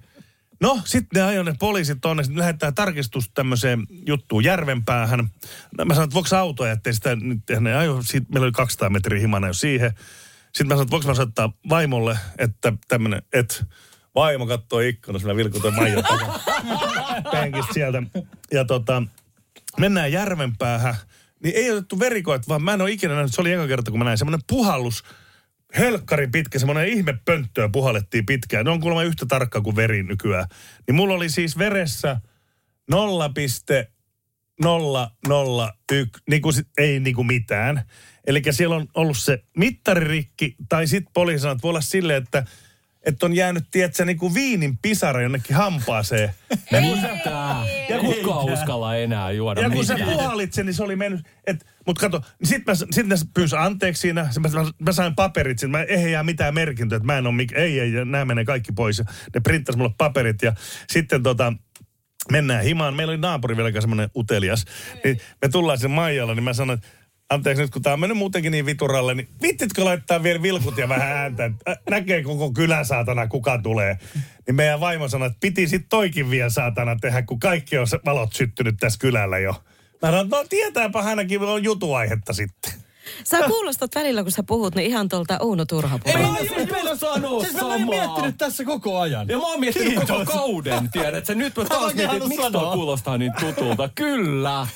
S4: No, sitten ne ajoi ne poliisit tonne, sitten lähettää tarkistus tämmöiseen juttuun järvenpäähän. Mä sanoin, että voiko auto jättää sitä, nyt ne ajoi, siitä, meillä oli 200 metriä himana jo siihen. Sitten mä sanoin, että voiko mä soittaa vaimolle, että tämmönen, että vaimo katsoo ikkunassa, mä vilkutan Maija [laughs] penkistä sieltä. Ja tota, mennään järvenpäähän, niin ei otettu verikoit, vaan mä en ole ikinä nähnyt, se oli eka kerta, kun mä näin semmoinen puhallus, hölkkarin pitkä, semmoinen ihme pönttöä puhallettiin pitkään. Ne on kuulemma yhtä tarkka kuin veri nykyään. Niin mulla oli siis veressä 0,001, niin kuin, ei niin kuin mitään. Eli siellä on ollut se mittaririkki, tai sitten poliisi sanoo, että voi olla silleen, että että on jäänyt, tiedätkö, niin kuin viinin pisara jonnekin hampaaseen. Ja kun sä,
S3: Ja kuka uskalla enää juoda
S4: ja kun sä
S3: mitään?
S4: puhallit sen, niin se oli mennyt. Et, mut kato, niin sit, mä, sit ne pyysi anteeksi siinä. Mä, mä, mä sain paperit sinne. Mä ei jää mitään merkintöä, että mä en ole mik, ei, ei, ja nämä menee kaikki pois. Ja Ne printtas mulle paperit ja sitten tota, mennään himaan. Meillä oli naapuri vielä semmoinen utelias. Niin me tullaan sen Maijalla, niin mä sanoin, että anteeksi nyt kun tää on mennyt muutenkin niin vituralle, niin vittitkö laittaa vielä vilkut ja vähän ääntä, että näkee koko kylä saatana, kuka tulee. Niin meidän vaimo sanoi, että piti sit toikin vielä saatana tehdä, kun kaikki on valot syttynyt tässä kylällä jo. Mä sanoin, no tietääpä ainakin on jutuaihetta sitten.
S5: Sä kuulostat välillä, kun sä puhut, niin ihan tuolta Uno Turhapuolta.
S3: Ei, mä just sanoa
S7: Siis mä
S3: samaa.
S7: miettinyt tässä koko ajan.
S3: Ja mä oon miettinyt koko kauden, tiedät sä. Nyt mä taas mietin, että miksi toi kuulostaa niin tutulta. Kyllä.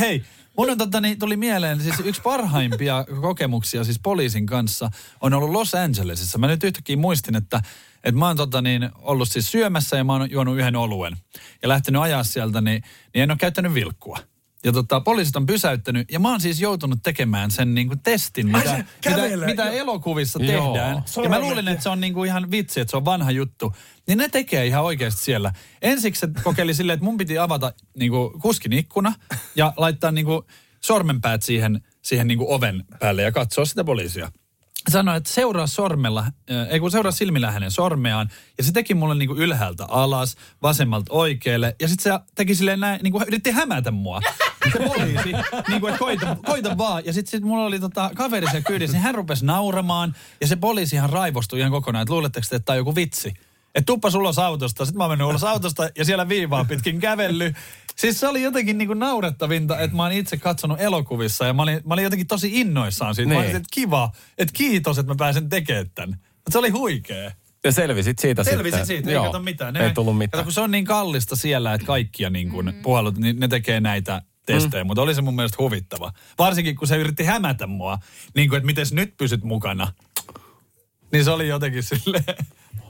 S7: Hei, mun on, tota, niin, tuli mieleen siis yksi parhaimpia kokemuksia siis poliisin kanssa on ollut Los Angelesissa. Mä nyt yhtäkkiä muistin, että, että mä oon tota, niin, ollut siis syömässä ja mä oon juonut yhden oluen. Ja lähtenyt ajaa sieltä, niin, niin en ole käyttänyt vilkkua. Ja tota, poliisit on pysäyttänyt ja mä oon siis joutunut tekemään sen niinku testin,
S4: Ai
S7: mitä,
S4: se kävelee,
S7: mitä, mitä elokuvissa
S3: Joo.
S7: tehdään. Ja mä luulin, että se on niinku ihan vitsi, että se on vanha juttu. Niin ne tekee ihan oikeasti siellä. Ensiksi se kokeili silleen, että mun piti avata niinku kuskin ikkuna ja laittaa niinku sormenpäät siihen, siihen niinku oven päälle ja katsoa sitä poliisia. Sanoi, että seuraa sormella, äh, ei kun seuraa silmillä hänen sormeaan. Ja se teki mulle niinku ylhäältä alas, vasemmalta oikealle. Ja sitten se teki silleen näin, niinku yritti hämätä mua. Se poliisi, niinku että koita, koita vaan. Ja sitten sit mulla oli tota, kaveri siellä kyydissä, niin hän rupesi nauramaan. Ja se poliisi ihan raivostui ihan kokonaan, että luuletteko te, että tämä on joku vitsi. Että tuppas ulos autosta. Sitten mä oon mennyt ulos autosta ja siellä viivaa pitkin kävelly. Siis se oli jotenkin niinku naurettavinta, että mä oon itse katsonut elokuvissa ja mä olin, mä olin jotenkin tosi innoissaan siitä. Mä
S3: Niin.
S7: olin, että kiva, että kiitos, että mä pääsen tekemään tämän. Mutta se oli huikea.
S3: Ja selvisit siitä
S7: Selvisin
S3: sitten.
S7: siitä, ei kato mitään.
S3: ei tullut
S7: Kato,
S3: mitään.
S7: kun se on niin kallista siellä, että kaikkia niin kuin puhalut, niin ne tekee näitä testejä, mm. mutta oli se mun mielestä huvittava. Varsinkin kun se yritti hämätä mua, niin kuin, että miten nyt pysyt mukana. Niin se oli jotenkin silleen,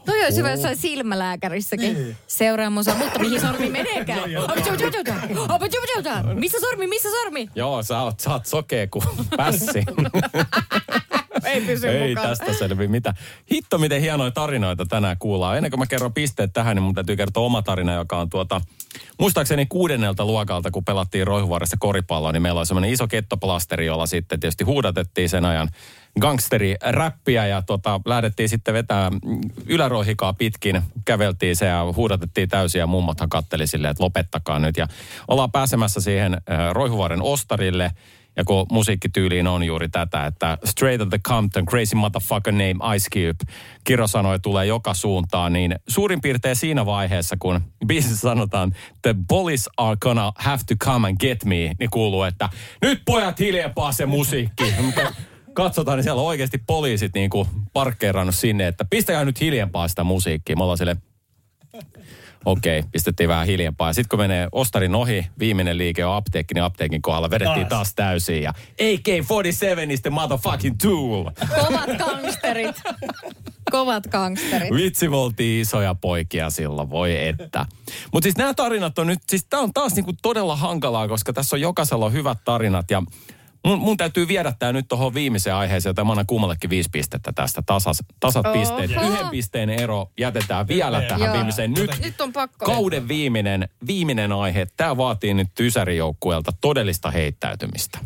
S6: Toi olisi hyvä jossain silmälääkärissäkin. Seuraa musa, mutta mihin sormi meneekään? Missä sormi, missä sormi?
S3: Joo, sä oot, sä oot sokea kuin pässi. [laughs]
S6: Ei pysy
S3: Ei
S6: mukana.
S3: tästä selvi mitä. Hitto, miten hienoja tarinoita tänään kuullaan. Ennen kuin mä kerron pisteet tähän, niin mun täytyy kertoa oma tarina, joka on tuota... Muistaakseni kuudennelta luokalta, kun pelattiin Roihuvuoressa koripalloa, niin meillä oli semmoinen iso kettoplasteri, jolla sitten tietysti huudatettiin sen ajan gangsteri-räppiä ja tota, lähdettiin sitten vetää ylärohikaa pitkin, käveltiin se ja huudatettiin täysin ja mummothan katteli silleen, että lopettakaa nyt. Ja ollaan pääsemässä siihen äh, Roihuvuoren ostarille ja kun musiikkityyliin on juuri tätä, että straight of the Compton, crazy motherfucker name Ice Cube, Kiro sanoi, tulee joka suuntaan, niin suurin piirtein siinä vaiheessa, kun biisissä sanotaan, the police are gonna have to come and get me, niin kuuluu, että nyt pojat hiljempaa se musiikki. [laughs] Katsotaan, niin siellä on oikeasti poliisit niin kuin parkkeerannut sinne, että pistäkää nyt hiljempaa sitä musiikkia. Me ollaan sille, Okei, pistettiin vähän hiljempaa. Sitten kun menee ostarin ohi, viimeinen liike on apteekki, niin apteekin kohdalla vedettiin taas,
S4: Taas.
S3: täysin. Ja AK-47 is the motherfucking tool.
S6: Kovat gangsterit. Kovat gangsterit.
S3: Vitsi, me oltiin isoja poikia silloin, voi että. Mutta siis nämä tarinat on nyt, siis tämä on taas niinku todella hankalaa, koska tässä on jokaisella on hyvät tarinat ja mun, mun täytyy viedä tämä nyt tuohon viimeiseen aiheeseen, jota mä annan kummallekin viisi pistettä tästä, tasas, tasat
S6: Oho.
S3: pisteet. Yhden pisteen ero jätetään vielä tähän
S6: Joo.
S3: viimeiseen. Nyt
S6: Nyt on pakko.
S3: kauden viimeinen, viimeinen aihe. Tämä vaatii nyt Ysärijoukkueelta todellista heittäytymistä.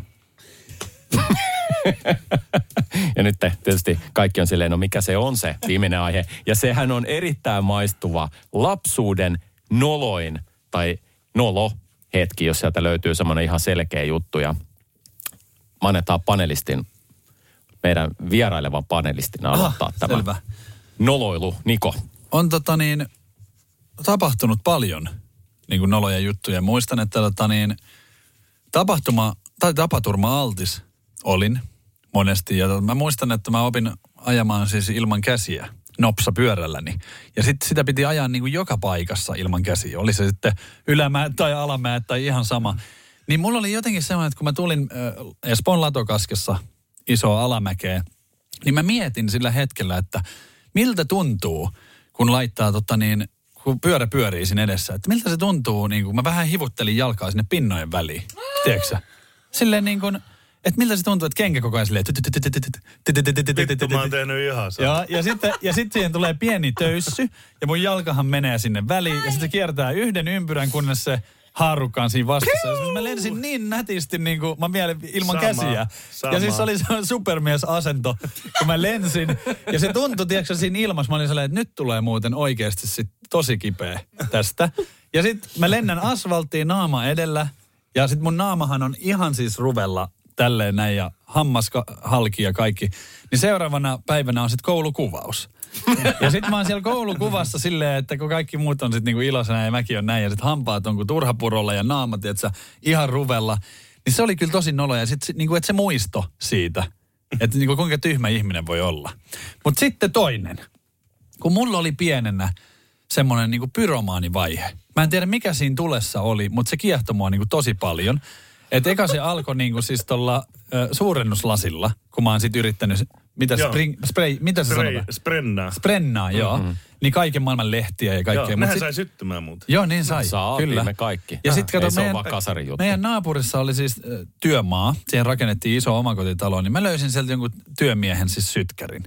S3: [laughs] ja nyt te, tietysti kaikki on silleen, no mikä se on se viimeinen aihe. Ja sehän on erittäin maistuva lapsuuden noloin tai nolo hetki, jos sieltä löytyy semmoinen ihan selkeä juttu. Ja me annetaan panelistin, meidän vierailevan panelistin aloittaa
S7: Aha,
S3: tämä
S7: selvä.
S3: noloilu. Niko.
S7: on tota niin, tapahtunut paljon niin kuin noloja juttuja. Muistan, että tota niin, tapahtuma tai tapaturma altis olin monesti. Ja mä muistan, että mä opin ajamaan siis ilman käsiä nopsa pyörälläni. Ja sitten sitä piti ajaa niin kuin joka paikassa ilman käsiä. Oli se sitten ylämäät tai alamäät tai ihan sama. Niin mulla oli jotenkin semmoinen, että kun mä tulin äh, Espoon latokaskessa isoa alamäkeä, niin mä mietin sillä hetkellä, että miltä tuntuu, kun laittaa tota niin, kun pyörä pyörii siinä edessä. Että miltä se tuntuu, niin kun mä vähän hivuttelin jalkaa sinne pinnojen väliin. Tiedätkö? Silleen niin kuin, että miltä se tuntuu, että kenkä koko ajan silleen...
S4: Vittu mä oon tehnyt ihan.
S7: Ja, ja sitten ja sit siihen tulee pieni töyssy ja mun jalkahan menee sinne väliin ja sitten se kiertää yhden ympyrän, kunnes se haarukkaan siinä vastassa. Ja mä lensin niin nätisti niin kuin mä vielä ilman
S4: Sama,
S7: käsiä.
S4: sama.
S7: Ja siis se oli se supermies-asento, kun mä lensin. Ja se tuntui, tiedätkö, siinä ilmassa. Mä olin sellainen, että nyt tulee muuten oikeasti sit tosi kipeä tästä. Ja sitten mä lennän asfalttiin naama edellä. Ja sitten mun naamahan on ihan siis ruvella tälleen näin ja hammas halki ja kaikki. Niin seuraavana päivänä on sitten koulukuvaus. Ja sitten mä oon siellä koulukuvassa silleen, että kun kaikki muut on sitten niinku iloisena ja mäkin on näin. Ja sitten hampaat on kuin turhapurolla ja naamat, tietsä, ihan ruvella. Niin se oli kyllä tosi nolo. Ja sitten niinku, että se muisto siitä, että niinku, kuinka tyhmä ihminen voi olla. Mutta sitten toinen. Kun mulla oli pienenä semmoinen niinku pyromaanivaihe. Mä en tiedä mikä siinä tulessa oli, mutta se kiehtoi mua niinku tosi paljon. Et eka se alkoi niinku siis tuolla suurennuslasilla, kun mä oon sit yrittänyt, mitä,
S4: Joo.
S7: spring, spray, mitä se
S4: Spray,
S7: sanotaan?
S4: sprennaa.
S7: Sprennaa, joo. Mm-hmm. Niin kaiken maailman lehtiä ja kaikkea.
S4: Joo, nehän
S7: sit-
S4: sai syttymään muuten.
S7: Joo, niin sai.
S3: Saatiin
S7: Kyllä.
S3: me kaikki.
S7: Ja sitten
S3: Ei
S7: kato,
S3: se ole
S7: meidän,
S3: vaan kasarin juttu.
S7: meidän naapurissa oli siis äh, työmaa. Siihen rakennettiin iso omakotitalo, niin mä löysin sieltä jonkun työmiehen siis sytkärin.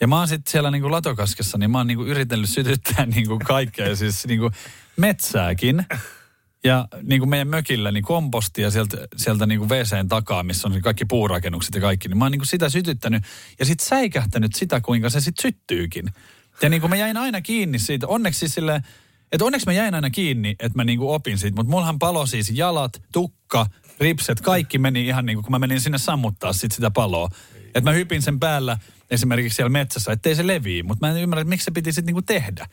S7: Ja mä oon sitten siellä niinku latokaskessa, niin mä oon niinku yrittänyt sytyttää [laughs] niinku kaikkea, siis niinku metsääkin. Ja niin kuin meidän mökillä, niin kompostia sieltä, sieltä niin kuin WCn takaa, missä on kaikki puurakennukset ja kaikki, niin mä oon niin kuin sitä sytyttänyt ja sitten säikähtänyt sitä, kuinka se sitten syttyykin. Ja niin kuin mä jäin aina kiinni siitä, onneksi siis silleen, että onneksi mä jäin aina kiinni, että mä niin kuin opin siitä, mutta mullahan palo siis jalat, tukka, ripset, kaikki meni ihan niin kuin, kun mä menin sinne sammuttaa sit sitä paloa. Että mä hypin sen päällä esimerkiksi siellä metsässä, ettei se levii, mutta mä en ymmärrä, että miksi se piti sitten niin kuin tehdä.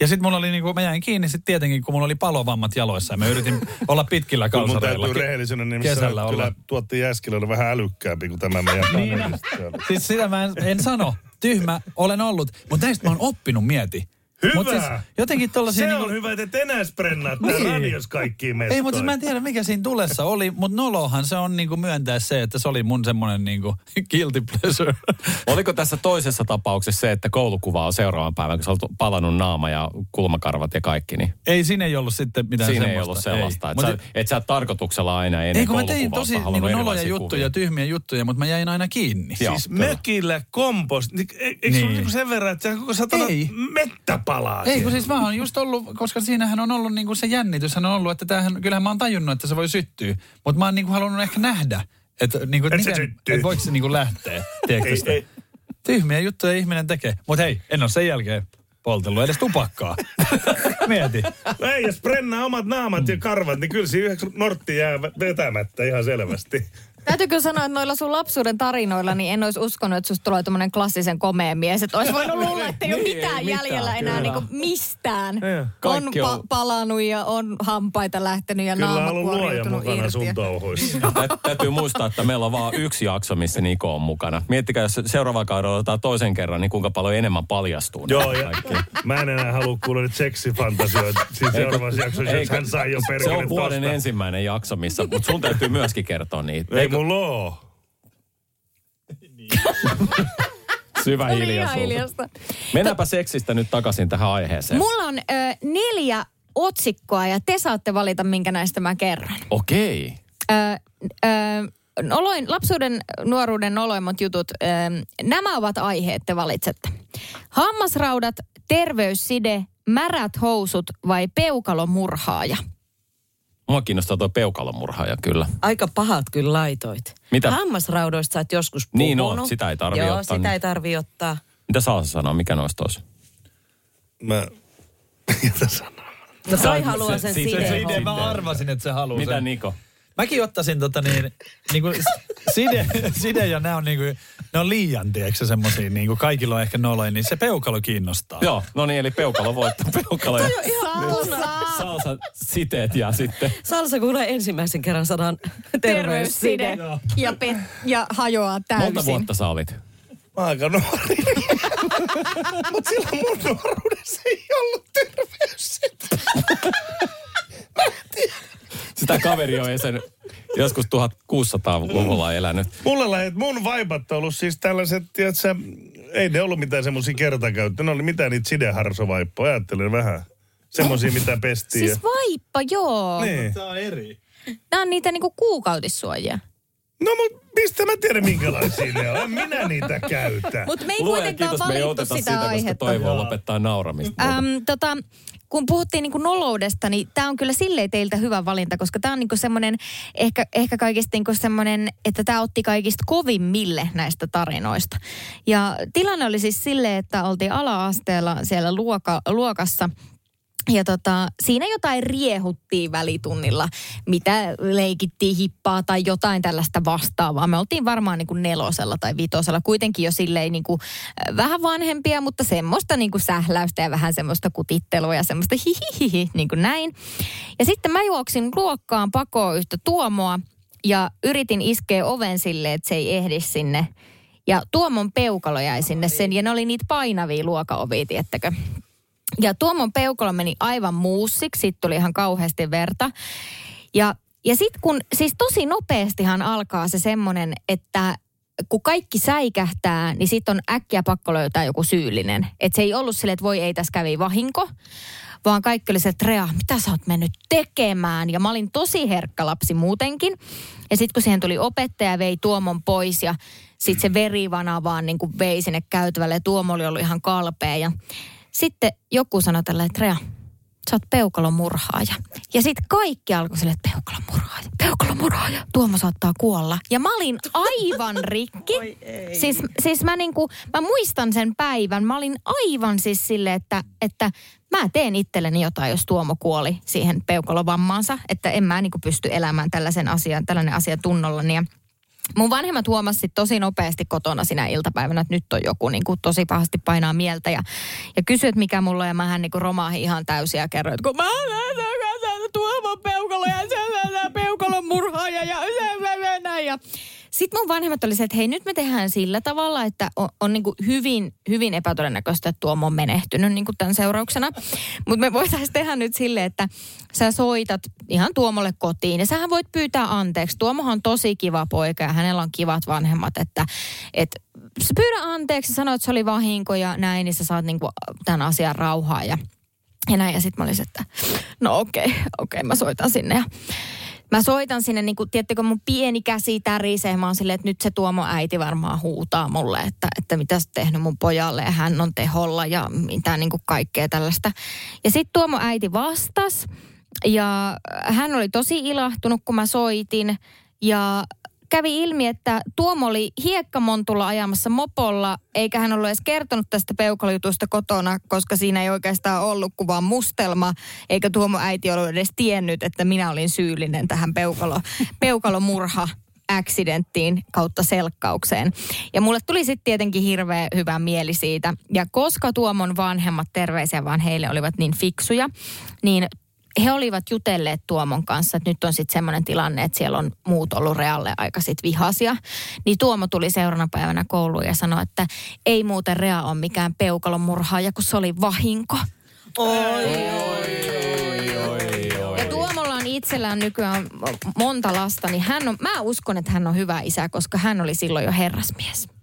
S7: Ja sitten mulla oli niinku, mä jäin kiinni sitten tietenkin, kun mulla oli palovammat jaloissa ja mä yritin [laughs] olla pitkillä
S4: Kyllä mun
S7: kalsareilla.
S4: täytyy rehellisenä nimissä
S7: kesällä
S4: sanoa, että
S7: olla.
S4: kyllä tuotti Jäskilä oli vähän älykkäämpi kuin tämä meidän [laughs]
S7: Niin. Siis sitä mä en, en sano. Tyhmä olen ollut. Mutta näistä mä oon oppinut, mieti.
S4: Hyvä!
S7: Mut siis jotenkin tollasia...
S4: Se on hyvä, että et enää sprennaa niin.
S7: Niin.
S4: radios kaikkiin mestoihin.
S7: Ei, mutta mä en tiedä mikä siinä tulessa oli, mutta nolohan se on niinku myöntää se, että se oli mun semmonen niinku [laughs] guilty pleasure.
S3: Oliko tässä toisessa tapauksessa se, että koulukuva on seuraavan päivän, kun sä olet palannut naama ja kulmakarvat ja kaikki, niin
S7: ei siinä ei ollut sitten mitään
S3: siinä
S7: semmoista.
S3: ei ollut sellaista. Että
S7: Mut
S3: sä, et sä tarkoituksella aina ennen
S7: ei kun mä tein tosi
S3: halunnut
S7: niinku noloja juttuja,
S3: kuvia.
S7: tyhmiä juttuja, mutta mä jäin aina kiinni.
S3: Joo.
S4: Siis
S3: kyllä.
S4: mökillä kompost. Niin, e- eikö niin. se
S7: Niin.
S4: ole niinku sen verran, että sä koko satana
S7: Ei.
S4: mettä palaa
S7: Ei, kun siis mä oon just ollut, koska siinähän on ollut niinku se jännityshän on ollut, että tämähän, kyllähän mä oon tajunnut, että se voi syttyä. Mutta mä oon niinku halunnut ehkä nähdä, että niinku, et
S4: se
S7: miten,
S4: syttyy.
S7: et voiko se niinku lähteä. Tiedätkö sitä?
S4: ei.
S7: Tyhmiä juttuja ihminen tekee. Mutta hei, en ole sen jälkeen poltellut edes tupakkaa. [laughs] Mieti.
S4: Ei, jos brennaa omat naamat ja karvat, niin kyllä siinä yhdeksän nortti jää vetämättä ihan selvästi.
S6: Täytyykö sanoa, että noilla sun lapsuuden tarinoilla, niin en olisi uskonut, että susta tulee tämmöinen klassisen komea mies. Että olisi voinut luulla, että ei ole
S3: Niin,
S6: mitään
S3: ei mitään,
S6: jäljellä enää
S3: kyllä.
S6: niinku mistään.
S4: Joo.
S6: On,
S3: Kaikki on-
S6: pa- palannut ja on hampaita lähtenyt ja
S4: Kyllä on
S6: naama kuoriutunut
S4: mukana
S6: irti.
S4: sun touhuissa. [laughs]
S3: Tä- Täytyy muistaa, että meillä on vain yksi jakso, missä Niko on mukana. Miettikää, jos seuraava kaudella otetaan toisen kerran, niin kuinka paljon enemmän paljastuu.
S4: Joo, ja mä en enää halua kuulla nyt seksifantasioita. Siis seuraavassa jaksossa, jos hän sai jo
S3: Se
S4: perkele
S3: on vuoden
S4: tosta.
S3: ensimmäinen jakso, missä, mutta sun täytyy myöskin kertoa niitä.
S4: Ei Mulla oo. [laughs]
S3: Syvä
S6: Oli ihan
S3: hiljaisuus. Mennäänpä seksistä nyt takaisin tähän aiheeseen.
S6: Mulla on ö, neljä otsikkoa ja te saatte valita, minkä näistä mä kerron.
S3: Okei.
S6: Ö, ö, oloin, lapsuuden, nuoruuden noloimmat jutut. Ö, nämä ovat aiheet, te valitsette. Hammasraudat, terveysside, märät housut vai peukalomurhaaja?
S3: Mua kiinnostaa tuo peukalomurhaaja kyllä.
S5: Aika pahat kyllä laitoit.
S3: Mitä?
S5: Hammasraudoista sä oot joskus puhunut.
S3: Niin on, sitä ei tarvii
S5: Joo,
S3: ottaa,
S5: sitä ei tarvii ottaa.
S3: Mitä Salsa sanoo, mikä noista olisi?
S4: Mä... [laughs] Jätä sanoa.
S5: No toi
S3: Se-
S5: haluaa sen
S3: se- se-
S5: sideen.
S7: mä arvasin, että se haluaa
S3: Mitä
S7: sen.
S3: Niko?
S7: Mäkin ottaisin tota niin, niin kuin side, side ja nämä on niin kuin, ne on liian, tiedätkö semmosia, niin kuin kaikilla on ehkä noloja, niin se peukalo kiinnostaa.
S3: Joo, no niin, eli peukalo voittaa. Peukalo ja
S6: Salsa.
S3: salsa siteet ja sitten...
S5: Salsa kuulee ensimmäisen kerran sanan terveysside.
S6: Terveysside. Ja, pe- ja hajoaa täysin.
S3: Monta vuotta sä olit?
S4: Mä aika nuori. [laughs] Mut silloin mun nuoruudessa ei ollut terveys. [laughs]
S3: Sitä kaveri on sen joskus 1600-luvulla elänyt.
S4: Mulla lähet, mun vaipat on ollut siis tällaiset, tiedätkö, ei ne ollut mitään semmosia kertakäyttöjä. Ne oli mitään niitä sideharsovaippoja. Ajattelen vähän. Semmosia, mitä pestiin.
S6: Siis vaippa, joo.
S4: niin.
S7: Tämä on eri.
S6: Nämä on niitä niinku kuukautissuojia.
S4: No mut mistä mä tiedän minkälaisia ne on? En minä niitä käytä.
S6: Mutta me ei
S3: Luojan
S6: kuitenkaan
S3: kiitos, me ei
S6: valittu sitä,
S3: sitä, koska
S6: aihetta.
S3: toivoo lopettaa nauramista.
S6: Äm, tota, kun puhuttiin niinku noloudesta, niin tämä on kyllä silleen teiltä hyvä valinta, koska tämä on niinku semmoinen, ehkä, ehkä kaikista niinku semmoinen, että tämä otti kaikista kovimmille näistä tarinoista. Ja tilanne oli siis silleen, että oltiin ala-asteella siellä luoka, luokassa ja tota, siinä jotain riehuttiin välitunnilla, mitä leikittiin hippaa tai jotain tällaista vastaavaa. Me oltiin varmaan niin kuin nelosella tai vitosella, kuitenkin jo silleen niin kuin, äh, vähän vanhempia, mutta semmoista niin kuin sähläystä ja vähän semmoista kutittelua ja semmoista hihihihi, niin kuin näin. Ja sitten mä juoksin luokkaan pakoon yhtä tuomoa ja yritin iskeä oven silleen, että se ei ehdi sinne. Ja Tuomon peukalo jäi sinne sen, ja ne oli niitä painavia luokaovia, tiettäkö. Ja Tuomon peukalo meni aivan muussiksi, siitä tuli ihan kauheasti verta. Ja, ja sitten kun, siis tosi nopeastihan alkaa se semmoinen, että kun kaikki säikähtää, niin sitten on äkkiä pakko löytää joku syyllinen. Että se ei ollut silleen, että voi ei tässä kävi vahinko, vaan kaikki oli se, että Rea, mitä sä oot mennyt tekemään? Ja mä olin tosi herkkä lapsi muutenkin. Ja sitten kun siihen tuli opettaja, vei Tuomon pois ja sitten se verivana vaan niin kuin vei sinne käytävälle. Ja Tuomo oli ollut ihan kalpea ja sitten joku sanoi tällä, että Rea, sä oot peukalomurhaaja. Ja sitten kaikki alkoi sille, että peukalomurhaaja, peukalomurhaaja, Tuomo saattaa kuolla. Ja mä olin aivan [laughs] rikki. Siis, siis mä, niinku, mä muistan sen päivän, mä olin aivan siis sille, että, että mä teen itselleni jotain, jos Tuomo kuoli siihen peukalovammaansa. Että en mä niinku pysty elämään tällaisen asian, tällainen asia tunnollani. Ja Mun vanhemmat huomasivat tosi nopeasti kotona sinä iltapäivänä, että nyt on joku niin kuin tosi pahasti painaa mieltä. Ja, ja kysyit, mikä mulla on, ja mähän niin kuin romahin ihan täysin ja kerroin, että kun mä tuomon peukalo ja se peukalon murhaaja. Ja sitten mun vanhemmat oli se, että hei nyt me tehdään sillä tavalla, että on, on niin hyvin, hyvin epätodennäköistä, että Tuomo on menehtynyt niin tämän seurauksena. Mutta me voitaisiin tehdä nyt silleen, että sä soitat ihan Tuomolle kotiin ja sähän voit pyytää anteeksi. Tuomohan on tosi kiva poika ja hänellä on kivat vanhemmat, että, että pyydä anteeksi, sanoit, että se oli vahinko ja näin, niin sä saat niin tämän asian rauhaa ja ja näin, ja sitten mä olisin, että no okei, okay, okei, okay, mä soitan sinne. Ja mä soitan sinne, niin kuin, tiedättekö, mun pieni käsi tärisee. Mä oon silleen, että nyt se Tuomo äiti varmaan huutaa mulle, että, että mitä sä tehnyt mun pojalle ja hän on teholla ja mitä niin kuin kaikkea tällaista. Ja sitten Tuomo äiti vastas ja hän oli tosi ilahtunut, kun mä soitin. Ja kävi ilmi, että Tuomo oli hiekkamontulla ajamassa mopolla, eikä hän ollut edes kertonut tästä peukalojutusta kotona, koska siinä ei oikeastaan ollut kuin vaan mustelma, eikä Tuomo äiti ollut edes tiennyt, että minä olin syyllinen tähän peukalo, [laughs] peukalomurha accidenttiin kautta selkkaukseen. Ja mulle tuli sitten tietenkin hirveä hyvä mieli siitä. Ja koska Tuomon vanhemmat terveisiä vaan heille olivat niin fiksuja, niin he olivat jutelleet Tuomon kanssa, että nyt on sitten semmoinen tilanne, että siellä on muut ollut Realle aika sit vihasia. Niin Tuomo tuli seuraavana päivänä kouluun ja sanoi, että ei muuten Rea ole mikään peukalomurhaaja, kun se oli vahinko. Ja Tuomolla on itsellään nykyään monta lasta, niin hän on, mä uskon, että hän on hyvä isä, koska hän oli silloin jo herrasmies.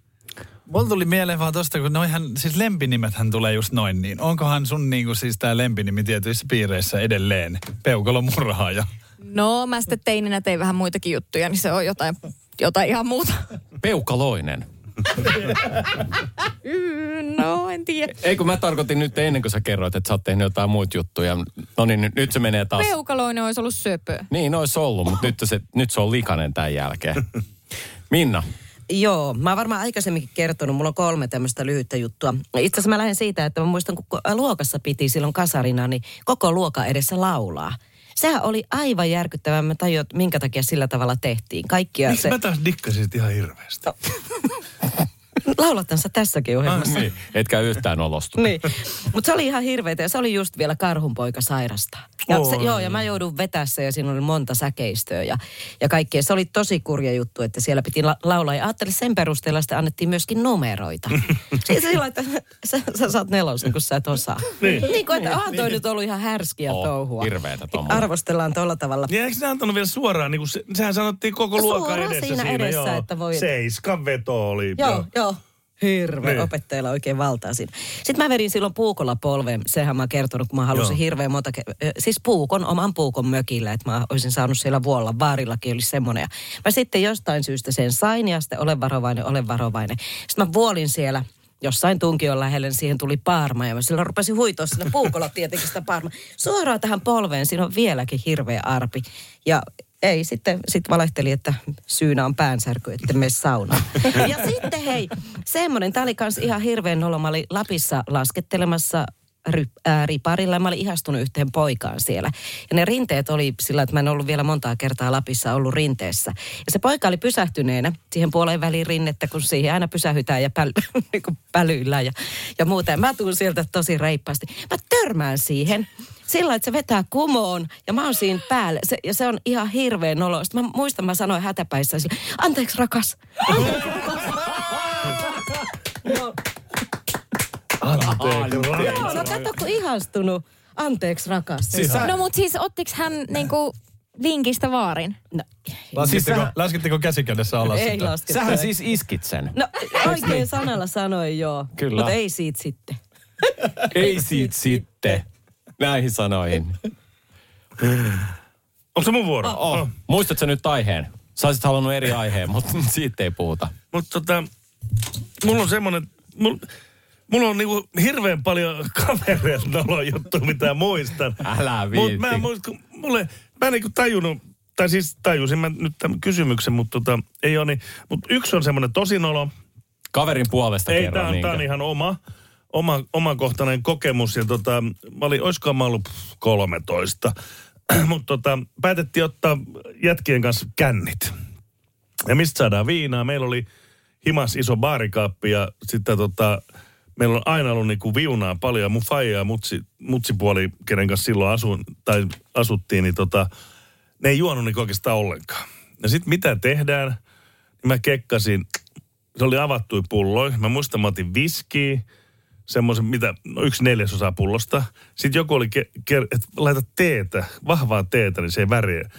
S7: Mulla tuli mieleen vaan tosta, kun noihän, siis lempinimethän tulee just noin niin. Onkohan sun niinku siis tää lempinimi tietyissä piireissä edelleen? Peukalomurhaaja.
S6: No, mä sitten teininä tein vähän muitakin juttuja, niin se on jotain, jotain ihan muuta.
S3: Peukaloinen.
S6: Mm, No, en tiedä.
S3: Ei kun mä tarkoitin nyt ennen kuin sä kerroit, että sä oot tehnyt jotain muita juttuja. No niin, nyt, nyt se menee taas.
S6: Peukaloinen olisi ollut söpö.
S3: Niin, ois ollut, mutta nyt se, nyt se on likainen tämän jälkeen. [laughs] Minna,
S5: Joo, mä oon varmaan aikaisemminkin kertonut, mulla on kolme tämmöistä lyhyttä juttua. Itse asiassa mä lähden siitä, että mä muistan, kun ko- luokassa piti silloin kasarina, niin koko luoka edessä laulaa. Sehän oli aivan järkyttävää, mä tajuin, että minkä takia sillä tavalla tehtiin. Kaikkia
S4: Miksi
S5: se...
S4: mä taas dikkasin ihan hirveästi? [laughs]
S5: Laulattansa tässäkin ohjelmassa.
S3: niin, etkä yhtään olostu.
S5: niin. Mutta se oli ihan hirveetä ja se oli just vielä karhunpoika sairasta. Ja, se, joo, ja mä joudun vetässä ja siinä oli monta säkeistöä ja, ja kaikkea. Se oli tosi kurja juttu, että siellä piti la- laulaa. Ja ajattelin, sen perusteella sitten annettiin myöskin numeroita. [laughs] siis sillä että [laughs] sä, sä saat nelosen, kun sä et osaa. [laughs]
S4: Niin.
S5: niin kuin, että onhan toi nyt ollut ihan härskiä
S3: Oo,
S5: touhua.
S3: hirveetä tommoinen.
S5: Arvostellaan tolla tavalla.
S4: Ja eikö ne antanut vielä suoraan, niin kuin se, sehän sanottiin koko luokan edessä
S5: siinä
S4: siinä,
S5: edessä,
S4: joo.
S5: että voi-
S4: Seiskan veto oli.
S5: Joo, joo. Hirveä,
S4: Niin.
S5: opettajalla oikein valtaa siinä. Sitten mä vedin silloin puukolla polveen, sehän mä oon kertonut, kun mä halusin
S4: Joo.
S5: hirveän monta, ke- siis puukon, oman puukon mökillä, että mä olisin saanut siellä vuolla, vaarillakin oli semmoinen. Ja mä sitten jostain syystä sen sain ja sitten olen varovainen, olen varovainen. Sitten mä vuolin siellä jossain tunkion lähelle, niin siihen tuli paarma ja mä silloin rupesin huitoa sinne puukolla tietenkin sitä paarma. Suoraan tähän polveen, siinä on vieläkin hirveä arpi. Ja ei, sitten sit valehteli, että syynä on päänsärky, että mene saunaan. [laughs] Ja sitten hei, semmoinen, tämä oli kans ihan hirveän nolo. Mä olin Lapissa laskettelemassa ry, ää, riparilla. Mä olin ihastunut yhteen poikaan siellä. Ja ne rinteet oli sillä, että mä en ollut vielä montaa kertaa Lapissa ollut rinteessä. Ja se poika oli pysähtyneenä siihen puoleen väliin rinnettä, kun siihen aina pysähytään ja päl, [laughs] niin kuin pälyillään ja, ja muuta. Ja mä tuun sieltä tosi reippaasti. Mä törmään siihen sillä että se vetää kumoon ja mä oon siinä päällä. Se, ja se on ihan hirveän nolo. Sitten mä muistan, mä sanoin hätäpäissä sille, anteeksi rakas. Anteeksi rakas. [laughs] Joo,
S4: Anteeksi,
S5: Joo, no kato kun ihastunut. Anteeksi rakas.
S3: Siis sä-
S6: No mut siis ottiks hän niinku vinkistä vaarin?
S5: No,
S7: Laskitteko,
S3: sähän-
S7: laskitteko käsikädessä alas
S5: ei
S7: sitä?
S5: laskettu.
S3: Sähän siis iskit sen.
S5: No oikein sanalla sanoin joo.
S3: Kyllä.
S5: Mutta ei siitä sitten. [laughs]
S3: Ei siitä sitten. Näihin sanoihin.
S4: Onko se mun vuoro?
S3: Oh. Muistatko nyt aiheen? Sä olisit halunnut eri aiheen, mutta [laughs] siitä ei puhuta.
S4: Mutta tota, mulla on semmoinen, mulla, mulla on niinku hirveän paljon [laughs] kavereilta nolo juttu, mitä muistan.
S3: Älä
S4: Mut
S3: viitti.
S4: mä en muista, kun mulle, mä en niinku tajunnut, tai siis tajusin mä nyt tämän kysymyksen, mutta tota, ei ole niin. Mutta yksi on semmoinen tosi nolo.
S3: Kaverin puolesta
S4: Ei, tää on, tää on ihan oma, oma, omakohtainen kokemus. Ja tota, mä olin, oiskohan mä ollut pff, 13. [clears throat] Mutta tota, päätettiin ottaa jätkien kanssa kännit. Ja mistä saadaan viinaa? Meillä oli himas iso baarikaappi ja sitten tota, meillä on aina ollut niinku viunaa paljon. Ja mun faija ja mutsi, mutsipuoli, kenen kanssa silloin asun, tai asuttiin, niin tota, ne ei juonut niinku oikeastaan ollenkaan. Ja sitten mitä tehdään? Niin mä kekkasin, se oli avattui pulloin. Mä muistan, mä otin viskiä, semmoisen, mitä, no yksi neljäsosa pullosta. Sitten joku oli, ke, ke, että laita teetä, vahvaa teetä, niin se ei väriä.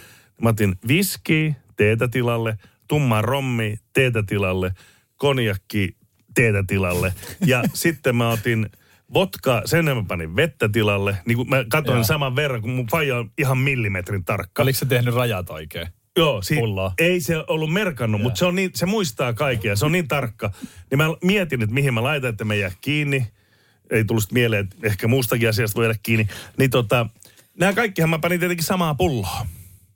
S4: Mä otin viskiä teetä tilalle, tummaa rommi teetä tilalle, konjakki teetä tilalle. Ja [laughs] sitten mä otin vodka, sen mä panin vettä tilalle. Niin kuin mä katsoin
S7: Joo.
S4: saman verran, kun mun faija on ihan millimetrin tarkka.
S7: Oliko se tehnyt rajat oikein?
S4: Joo, si- ei se ollut merkannut, mutta se, on niin, se muistaa kaikkea, se on niin tarkka. Niin mä mietin, että mihin mä laitan, että me jää kiinni. Ei tullut mieleen, että ehkä muustakin asiasta voi jäädä kiinni. Niin tota, nämä kaikkihan mä panin tietenkin samaa pulloa.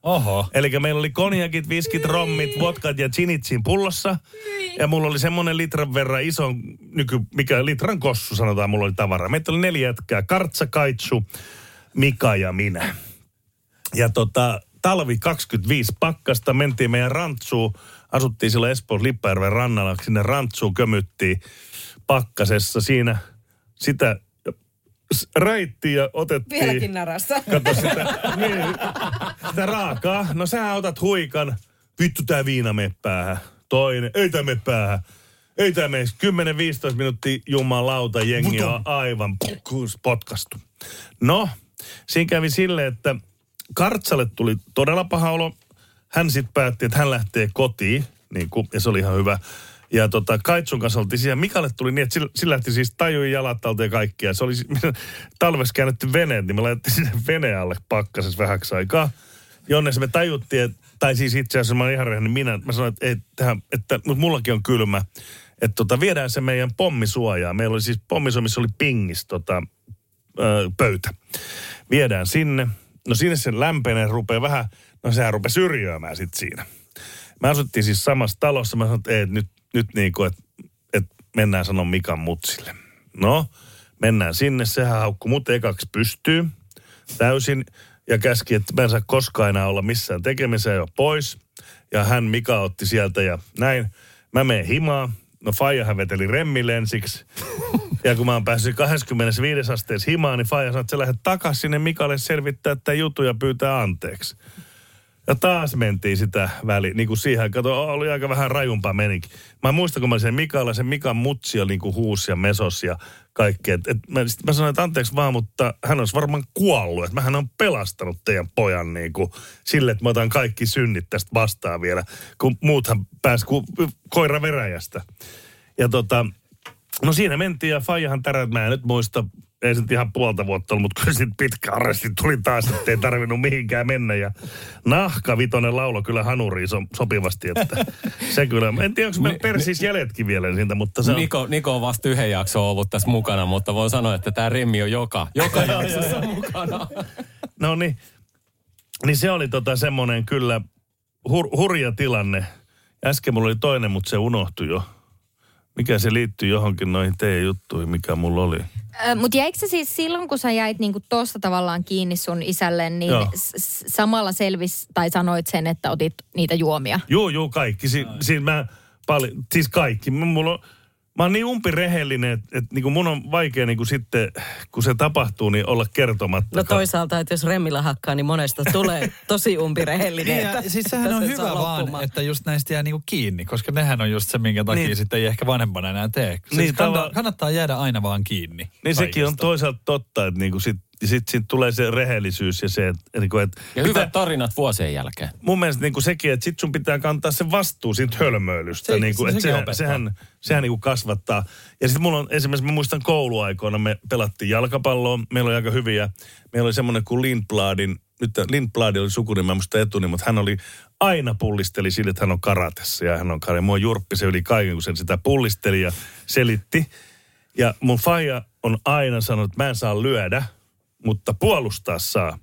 S7: Oho.
S4: Eli meillä oli konjakit, viskit, rommit, vodkat ja ginit siinä pullossa. Ja mulla oli semmoinen litran verran iso, nyky, mikä litran kossu sanotaan, mulla oli tavaraa. Meitä oli neljä jätkää, Kartsa, Kaitsu, Mika ja minä. Ja tota, talvi 25 pakkasta, mentiin meidän rantsuun, asuttiin silloin Espoon Lippajärven rannalla, sinne rantsuun kömyttiin pakkasessa siinä sitä räittiin ja otettiin.
S5: Vieläkin narassa.
S4: Kato sitä, niin, sitä raakaa. No sä otat huikan. Vittu tää viina mene päähän. Toinen, ei tää mene päähän. Ei tää mene. 10-15 minuuttia jumalauta jengi on aivan potkastu. No, siinä kävi silleen, että Kartsalle tuli todella paha olo. Hän sitten päätti, että hän lähtee kotiin, niin kuin, ja se oli ihan hyvä. Ja tota, Kaitsun kanssa oltiin siellä. Mikalle tuli niin, että sillä, sillä lähti siis tajui jalat alta ja kaikkia. Se oli [laughs] talvessa käännetty veneet, niin me laitettiin sinne veneen alle pakkasessa vähäksi aikaa. Jonnes me tajuttiin, että, tai siis itse asiassa mä olen ihan rehellinen, minä, mä sanoin, että, ei, tähän, että mutta mullakin on kylmä. Että tota, viedään se meidän pommisuojaa. Meillä oli siis pommisuoja, missä oli pingis tota, pöytä. Viedään sinne. No sinne sen lämpenee, rupeaa vähän, no sehän rupeaa syrjöämään sitten siinä. Me asuttiin siis samassa talossa. Mä sanoin, että ei, nyt, nyt niin kuin, että, että mennään sanon Mikan mutsille. No, mennään sinne. Sehän haukku mut ekaksi pystyy täysin ja käski, että mä en saa koskaan enää olla missään tekemiseen jo pois. Ja hän Mika otti sieltä ja näin. Mä menen himaan. No Faija veteli remmille ensiksi. [laughs] Ja kun mä oon päässyt 25 asteessa himaan, niin Faija sanoi, että sä lähdet takaisin sinne Mikalle selvittää tätä juttu ja pyytää anteeksi. Ja taas mentiin sitä väliin, niin kuin siihen, kato, oli aika vähän rajumpaa menikin. Mä muistan, kun mä sen Mikalla, sen Mikan mutsi oli niin kuin huusi ja mesos ja kaikkea. Et, et mä, sit mä sanoin, että anteeksi vaan, mutta hän olisi varmaan kuollut. Että mähän on pelastanut teidän pojan niin kuin, sille, että mä otan kaikki synnit tästä vastaan vielä. Kun muuthan pääsi kuin koira veräjästä. Ja tota, no siinä mentiin ja Fajahan tärät, mä en nyt muista, ei se ihan puolta vuotta ollut, mutta kyllä sitten pitkä arresti tuli taas, että ei tarvinnut mihinkään mennä. Ja nahka vitonen laulo kyllä hanuriin so, sopivasti, että se kyllä, en tiedä, onko meillä persis jäljetkin vielä siitä, mutta se on...
S3: Niko, Niko on vasta yhden jakson ollut tässä mukana, mutta voin sanoa, että tämä Remmi on joka, joka jaksossa mukana.
S4: No niin, niin se oli tota semmoinen kyllä hur, hurja tilanne. Äsken mulla oli toinen, mutta se unohtui jo. Mikä se liittyy johonkin noihin teidän juttuihin, mikä mulla oli?
S6: Mutta jäikö se siis silloin, kun sä jäit niinku tosta tavallaan kiinni sun isälle, niin
S4: Joo.
S6: s- samalla selvis tai sanoit sen, että otit niitä juomia?
S4: Joo, joo, kaikki. Si, siis mä paljon, siis kaikki. Mulla on, mä oon niin umpirehellinen, että et, niinku mun on vaikea niinku sitten, kun se tapahtuu, niin olla kertomatta.
S5: No toisaalta, että jos Remmillä hakkaa, niin monesta tulee tosi umpirehellinen.
S7: Niin, ja
S5: että-
S7: siis sehän
S5: että
S7: on
S5: se
S7: hyvä vaan,
S5: loppumaan.
S7: että just näistä jää niinku kiinni, koska nehän on just se, minkä takia
S4: Niin.
S7: niin. sitten ei ehkä vanhempana enää tee. Siis
S4: Niin,
S7: kannattaa, kannattaa jäädä aina vaan kiinni.
S4: Niin sekin on toisaalta totta, että niinku sit, sit, sit tulee se rehellisyys ja se, että niinku, et
S3: Ja hyvät tarinat vuosien jälkeen.
S4: mun mielestä niinku sekin, että sit sun pitää kantaa se vastuu siitä hölmöilystä.
S7: Se-
S4: niinku,
S7: se-
S4: että
S7: sekin
S4: sehän, sehän, sehän niinku kasvattaa. Ja sitten mulla on esimerkiksi, mä muistan kouluaikoina, me pelattiin jalkapalloa, meillä oli aika hyviä. Meillä oli semmoinen kuin Lindbladin, nyt Lindblad oli sukunimi, mä en muista etuni, mutta hän oli aina pullisteli sille, että hän on karatessa ja hän on kare. Mua jurppi se yli kaiken, kun sen sitä pullisteli ja selitti. Ja mun faija on aina sanonut, että mä en saa lyödä, mutta puolustaa saa.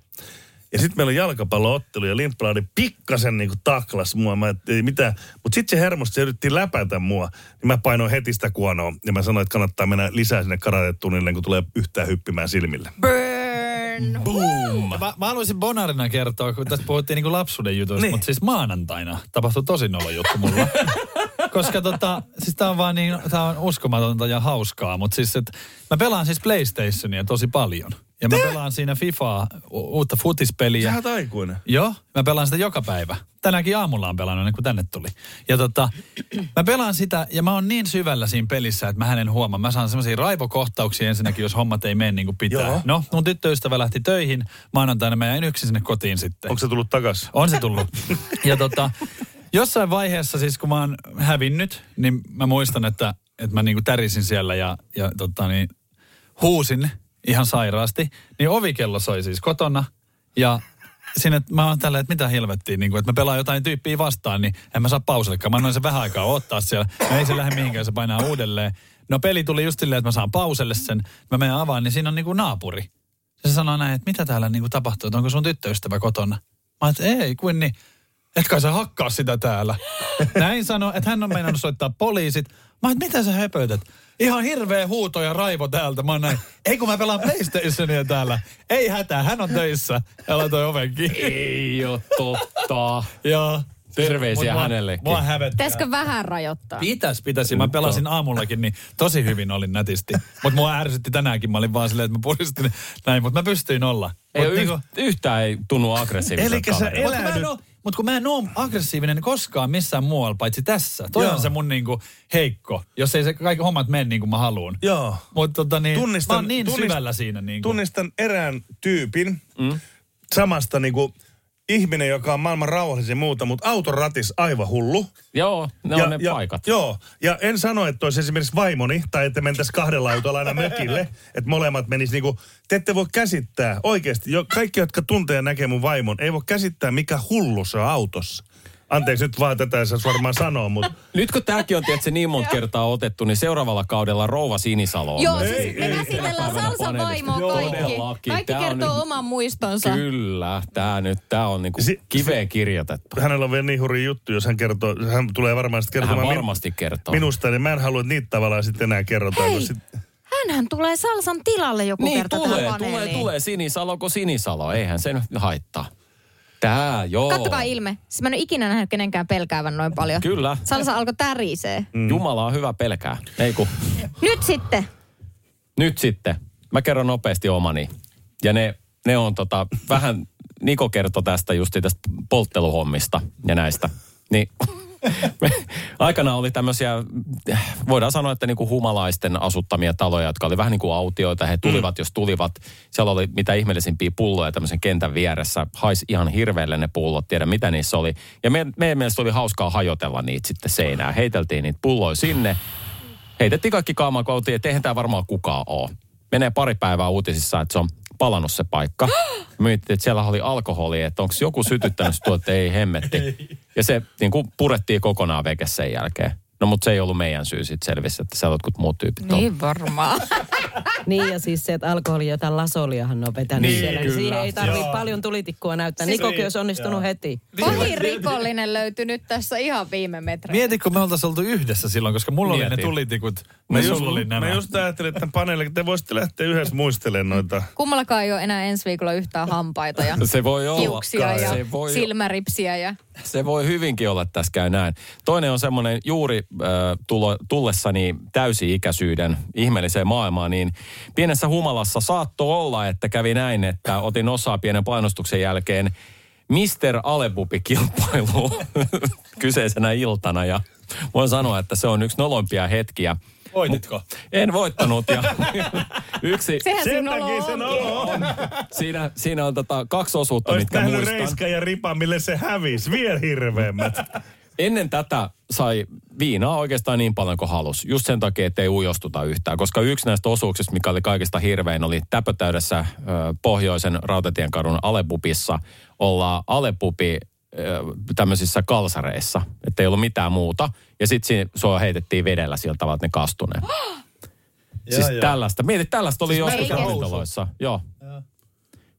S4: Ja sitten meillä on jalkapalloottelu ja Lindblad pikkasen niinku taklas mua. Mä et, ei mitään. Mutta sitten se hermosti se yritti läpätä mua. Niin mä painoin heti sitä kuonoa. Ja mä sanoin, että kannattaa mennä lisää sinne karatetunnille, kun tulee yhtään hyppimään silmille.
S6: Burn!
S7: Boom! Mä, mä haluaisin Bonarina kertoa, kun tästä puhuttiin niinku lapsuuden jutuista,
S4: Niin.
S7: mutta siis maanantaina tapahtui tosi nolo juttu mulla. [laughs] Koska tota, siis tää on vaan niin, tää on uskomatonta ja hauskaa, mutta siis et, mä pelaan siis PlayStationia tosi paljon. Ja mä pelaan siinä FIFAa, u- uutta futispeliä.
S4: Oot aikuinen.
S7: Joo, mä pelaan sitä joka päivä. Tänäänkin aamulla on pelannut ennen kuin tänne tuli. Ja tota, [clears throat] mä pelaan sitä ja mä oon niin syvällä siinä pelissä, että mä hänen huomaa. Mä saan semmoisia raivokohtauksia ensinnäkin, jos hommat ei mene niin kuin pitää.
S4: Joo.
S7: No, mun tyttöystävä lähti töihin. Maanantaina mä jäin yksin sinne kotiin sitten.
S4: Onko se tullut takas?
S7: On se tullut. [laughs] Ja tota, jossain vaiheessa siis kun mä oon hävinnyt, niin mä muistan, että, että mä niinku tärisin siellä ja, ja tota niin, huusin ihan sairaasti. Niin ovikello soi siis kotona ja sinne mä oon tällä, että mitä helvettiä, niin kuin, että mä pelaan jotain tyyppiä vastaan, niin en mä saa pausellekaan. Mä annoin sen vähän aikaa ottaa siellä. No ei se lähde mihinkään, se painaa uudelleen. No peli tuli just silleen, että mä saan pauselle sen. Mä menen avaan, niin siinä on niinku naapuri. Se sanoo näin, että mitä täällä niinku tapahtuu, että onko sun tyttöystävä kotona? Mä että ei, kuin niin. Et kai sä hakkaa sitä täällä. Näin sano, että hän on meinannut soittaa poliisit. Mä että mitä sä höpötät? Ihan hirveä huuto ja raivo täältä. Mä näin, ei kun mä pelaan PlayStationia täällä. Ei hätää, hän on töissä. Ja laitoin oven kiinni.
S3: Ei ole totta. [laughs]
S7: Joo.
S3: Terveisiä
S7: mua-
S3: hänellekin.
S7: Mua hävettää.
S6: Pitäisikö vähän rajoittaa?
S7: Pitäis, pitäisi. Mä pelasin aamullakin, niin tosi hyvin olin nätisti. Mutta mua ärsytti tänäänkin. Mä olin vaan silleen, että mä puristin näin, mutta mä pystyin olla.
S3: Ei
S7: Mut niinku-
S3: yht, yhtään ei tunnu aggressiiviselta
S4: Elikkä sä
S3: kaverilta.
S7: Mutta mä, en oo, mut kun mä en oo aggressiivinen koskaan missään muualla, paitsi tässä. Toi
S4: Joo.
S7: on se mun niinku heikko, jos ei se kaikki hommat mene niin kuin mä haluun.
S4: Joo.
S7: Mutta tota niin,
S4: Tunnistan-
S7: mä oon niin
S4: tunnist-
S7: syvällä siinä. Niin kuin.
S4: Tunnistan erään tyypin mm. samasta niinku, ihminen, joka on maailman rauhallisin muuta, mutta auton ratis aivan hullu.
S3: Joo, ne
S4: ja,
S3: on ne
S4: ja,
S3: paikat.
S4: Joo, ja en sano, että olisi esimerkiksi vaimoni, tai että mentäisiin kahdella autolla aina mökille, [laughs] että molemmat menis niinku, te ette voi käsittää, oikeasti, jo, kaikki, jotka tuntee ja näkee mun vaimon, ei voi käsittää, mikä hullu se on autossa. Anteeksi nyt vaan tätä ei saisi varmaan sanoa, mutta [laughs]
S3: Nyt kun tämäkin on tietysti niin monta kertaa otettu, niin seuraavalla kaudella Rouva Sinisalo on
S6: Joo, siis me käsitellään
S3: päivänä
S6: Salsan
S3: paneelissa.
S6: vaimoa kaikki. Kaikki kertoo
S3: nyt-
S6: oman muistonsa.
S3: Kyllä, tämä nyt, tämä on niinku
S4: Si-
S3: kiveen kirjoitettu.
S4: hänellä on vielä niin hurja juttu, jos hän kertoo, hän tulee varmaan sitten
S3: Hän
S4: kertomaan min-
S3: varmasti kertoo.
S4: minusta, niin mä en halua, että niitä tavallaan sitten enää kerrotaan.
S6: Hei.
S4: kun Sit,
S6: Hänhän tulee Salsan tilalle joku
S3: Niin,
S6: kerta
S3: tulee, tulee, tulee. Sinisalo kuin Sinisalo. Eihän se nyt haittaa. Tää, joo.
S6: Kattokaa ilme. Siis mä en ole ikinä nähnyt kenenkään pelkäävän noin paljon.
S3: Kyllä.
S6: Salsa alkoi tärisee.
S3: Mm. Jumala on hyvä pelkää. Ei kun.
S6: Nyt sitten.
S3: Nyt sitten. Mä kerron nopeasti omani. Ja ne, ne on tota, vähän, Niko kertoi tästä justi tästä poltteluhommista ja näistä. Niin [laughs] me, aikanaan oli tämmöisiä, voidaan sanoa, että niinku humalaisten asuttamia taloja, jotka oli vähän niin kuin autioita. He tulivat, mm. jos tulivat. Siellä oli mitä ihmeellisimpiä pulloja tämmöisen kentän vieressä. Haisi ihan hirveälle ne pullot, tiedä mitä niissä oli. Ja me, meidän mielestä oli hauskaa hajotella niitä sitten seinään. Heiteltiin niitä pulloja sinne. Heitettiin kaikki kaamaan, kun oltiin, että eihän tämä varmaan kukaan ole. Menee pari päivää uutisissa, että se on palannut se paikka. [gasps] Myyttiin, että siellä oli alkoholia, että onko joku sytyttänyt sitä, että ei hemmetti. Ja se niin kuin purettiin kokonaan veke sen jälkeen. No mutta se ei ollut meidän syy, sitten selvisi, että siellä jotkut muut tyypit on.
S6: Niin varmaan. [laughs]
S5: Niin ja siis se, että alkoholi jotain lasoliahan on vetänyt
S4: Niin,
S5: siellä.
S4: kyllä.
S5: Siihen ei tarvitse
S4: Joo.
S5: paljon tulitikkua näyttää.
S6: Siis-
S5: Nikokin olisi onnistunut heti.
S6: Pahin rikollinen löytyi nyt tässä ihan viime metreillä.
S7: Mieti, kun me oltaisiin oltu yhdessä silloin, koska mulla oli ne tulitikut.
S4: mä,
S7: Ja
S4: just,
S7: oli nämä.
S4: mä just ajattelin, että paneelille, että te voisitte lähteä yhdessä muistelemaan noita.
S6: Kummallakaan ei ole enää ensi viikolla yhtään hampaita ja [laughs]
S3: Se voi olla.
S6: ja
S3: se voi,
S6: silmäripsiä ja...
S3: se voi hyvinkin olla, että tässä käy näin. Toinen on semmoinen juuri äh, tullessani täysi-ikäisyyden ihmeelliseen maailmaan, niin pienessä humalassa saattoi olla, että kävi näin, että otin osaa pienen painostuksen jälkeen Mr. Alebubi-kilpailuun [laughs] kyseisenä iltana ja voin sanoa, että se on yksi noloimpia hetkiä.
S7: Voititko?
S3: En voittanut ja [laughs] yksi,
S6: Sehän
S4: Sen
S6: siinä
S4: takia sen
S6: onkin.
S4: olo on.
S3: siinä, siinä on tota kaksi osuutta,
S4: Olisit
S3: mitkä muistan.
S4: Reiska ja Ripa, mille se hävisi. Vielä hirveämmät. [laughs]
S3: Ennen tätä sai viinaa oikeastaan niin paljon kuin halus. Just sen takia, että ei ujostuta yhtään. Koska yksi näistä osuuksista, mikä oli kaikista hirvein, oli täpötäydessä ö, pohjoisen Rautatien kadun Alepupissa. Ollaan Alepupi tämmöisissä kalsareissa, että ei ollut mitään muuta. Ja sitten sua heitettiin vedellä sillä tavalla, että ne kastuneet. [gasps] siis tällaista. Mieti, tällaista oli joskus
S6: märkä housu.
S3: ravintoloissa. Joo.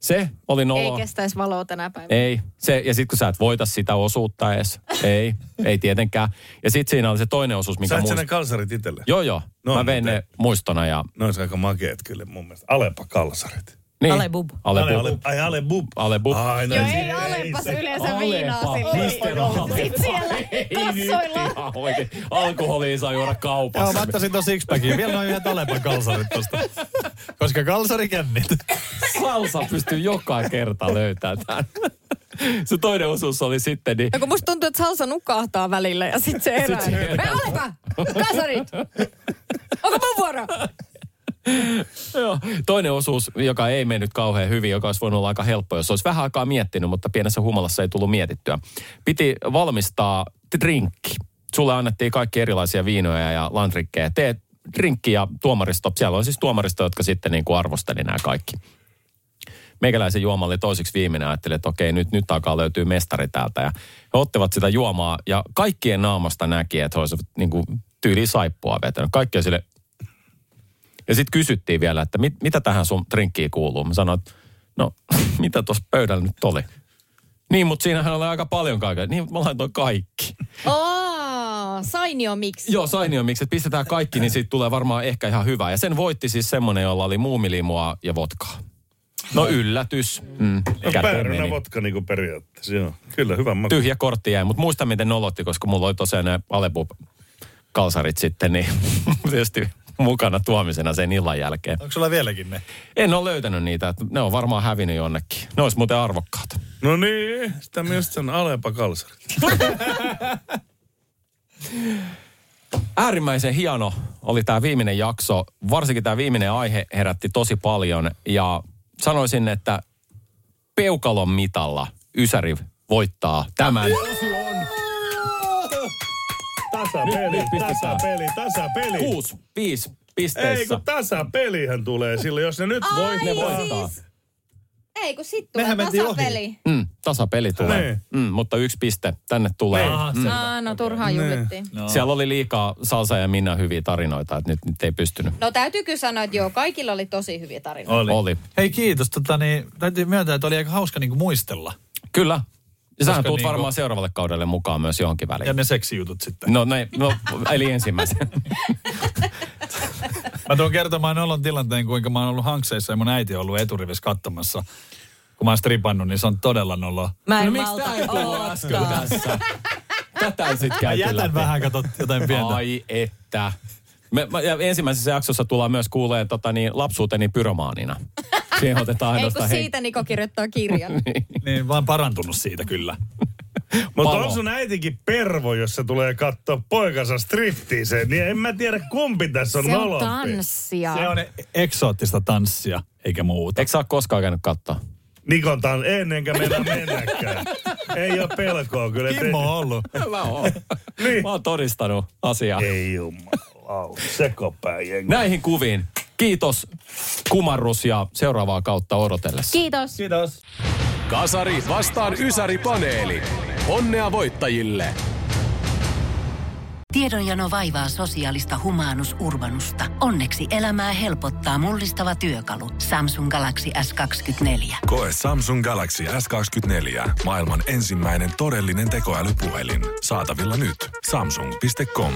S3: Se oli
S6: Ei
S3: nolo.
S6: kestäisi valoa tänä päivänä.
S3: Ei. Se, ja sitten kun sä et voita sitä osuutta edes. Ei, ei tietenkään. Ja sitten siinä oli se toinen osuus, mikä
S4: Sait sä
S3: muist...
S4: ne kalsarit itselle?
S3: Joo, joo.
S4: No,
S3: Mä vein ne muistona ja...
S4: Ne olisi aika makeet kyllä mun mielestä. Alepa kalsarit.
S3: Niin.
S5: Alebub.
S3: Ale,
S4: Ale,
S3: ale,
S4: ale, ai Ale Bub.
S3: ale bub.
S4: Ai, no
S6: Joo,
S4: ei,
S6: ei Alepas
S4: se-
S6: yleensä viinaa
S3: Alepa,
S6: silleen.
S3: Mr. Alepa.
S6: Sitten siellä [laughs] kassoilla.
S3: Ihan oikein. Alkoholia saa juoda
S7: Joo,
S3: kaupassa.
S7: mä ottaisin ton sixpackin. Vielä noin yhdet Alepan kalsarit tosta. Koska kalsarikännit.
S3: Salsa pystyy joka kerta löytämään tämän. Se toinen osuus oli sitten, niin
S6: No kun musta tuntuu, että salsa nukahtaa välillä ja sit se herää.
S3: Sit se herää.
S6: Hei Alepa! Kasarit! Onko mun vuoro? [laughs]
S3: Joo. Toinen osuus, joka ei mennyt kauhean hyvin, joka olisi voinut olla aika helppo, jos olisi vähän aikaa miettinyt, mutta pienessä humalassa ei tullut mietittyä. Piti valmistaa drinkki. Sulle annettiin kaikki erilaisia viinoja ja landrikkejä. Tee drinkki ja tuomaristo. Siellä on siis tuomaristo, jotka sitten niin kuin arvosteli nämä kaikki. Meikäläisen juoma oli toiseksi viimeinen. Ajattelin, että okei, nyt, nyt alkaa löytyy mestari täältä. Ja he ottivat sitä juomaa ja kaikkien naamasta näki, että he olisivat niin kuin tyyli saippua vetänyt. Kaikki on sille, ja sitten kysyttiin vielä, että mit, mitä tähän sun drinkkiin kuuluu. Mä sanoin, että no [laughs] mitä tuossa pöydällä nyt oli. Niin, mutta siinähän oli aika paljon kaikkea. Niin, mä laitoin kaikki.
S6: Sainio miksi?
S3: Joo, Sainio miksi, että pistetään kaikki, niin siitä tulee varmaan ehkä ihan hyvä. Ja sen voitti siis semmonen, jolla oli muumilimua ja vodkaa. No yllätys. Mm,
S4: No päärynä vodka niinku periaatteessa, joo. Kyllä, hyvä maku.
S3: Tyhjä kortti jäi, mutta muista miten nolotti, koska mulla oli tosiaan ne Alepu-kalsarit sitten, niin [laughs] tietysti mukana tuomisena sen illan jälkeen.
S7: Onko sulla vieläkin ne?
S3: En ole löytänyt niitä, että ne on varmaan hävinnyt jonnekin. Ne olisi muuten arvokkaat.
S4: No niin, sitä mä just sanon, Alepa kalsarit. [laughs]
S3: Äärimmäisen hieno oli tämä viimeinen jakso. Varsinkin tämä viimeinen aihe herätti tosi paljon. Ja sanoisin, että peukalon mitalla Ysäri voittaa tämän.
S4: Tasapeli,
S3: Nyt pistetään.
S4: tasapeli, tasapeli.
S3: Kuusi, viisi
S4: Ei
S3: pisteessä.
S4: kun tasapelihän tulee silloin, jos ne nyt
S6: Ai,
S4: voittaa.
S3: Ne voittaa.
S6: Ei, kun sit tulee
S7: Mehän
S6: tasapeli.
S3: Mm, tasapeli tulee.
S4: Niin.
S3: Mm, mutta yksi piste tänne tulee.
S7: Aha,
S3: Mm.
S6: Aa, no turhaan juhlittiin.
S7: No.
S3: Siellä oli liikaa Salsa ja Minna hyviä tarinoita, että nyt, nyt ei pystynyt.
S6: No täytyy kyllä sanoa, että joo, kaikilla oli tosi hyviä tarinoita.
S7: Oli.
S3: Oli.
S7: Hei kiitos. Tota, niin, täytyy myöntää, että oli aika hauska niin muistella.
S3: Kyllä. Ja sähän tuut
S7: niinku-
S3: varmaan seuraavalle kaudelle mukaan myös johonkin väliin.
S7: Ja ne seksijutut sitten.
S3: No, näin, no eli ensimmäisen. [laughs]
S7: Mä tuon kertomaan nolon tilanteen, kuinka mä oon ollut hankseissa ja mun äiti on ollut eturivissä katsomassa. Kun mä oon stripannut, niin se on todella nolo.
S5: Mä en
S3: no miksi
S5: malta
S3: tää ei äsken tässä? Tätä sit käyty
S7: jätän
S3: läpi.
S7: vähän, kato jotain pientä.
S3: Ai että. Me, mä, ja ensimmäisessä jaksossa tullaan myös kuulee tota, niin, lapsuuteni pyromaanina. Siihen otetaan
S6: Ei
S3: ainoastaan
S6: kun
S3: hei.
S6: siitä Niko kirjoittaa kirjan. [laughs]
S7: Niin, vaan parantunut siitä kyllä. [laughs]
S4: Mutta on sun äitikin pervo, jos se tulee katsoa poikansa striptiiseen, niin en mä tiedä kumpi tässä on
S6: Se on
S4: nolompi.
S6: tanssia.
S7: Se on eksoottista tanssia, eikä muuta.
S3: Eikö sä ole koskaan käynyt katsoa?
S4: Nikon tan en enkä mennä mennäkään. [laughs] Ei ole pelkoa kyllä.
S7: Kimmo on ollut.
S3: Mä oon.
S4: Niin.
S3: Mä oon todistanut asiaa.
S4: Ei jumalauta, sekopää jengi.
S3: Näihin kuviin. Kiitos kumarrus ja seuraavaa kautta odotellessa.
S6: Kiitos.
S7: Kiitos.
S2: Kasari vastaan Ysäri-paneeli. Onnea voittajille!
S8: Tiedonjano vaivaa sosiaalista humanus urbanusta. Onneksi elämää helpottaa mullistava työkalu. Samsung Galaxy S24.
S9: Koe Samsung Galaxy S24. Maailman ensimmäinen todellinen tekoälypuhelin. Saatavilla nyt. Samsung.com.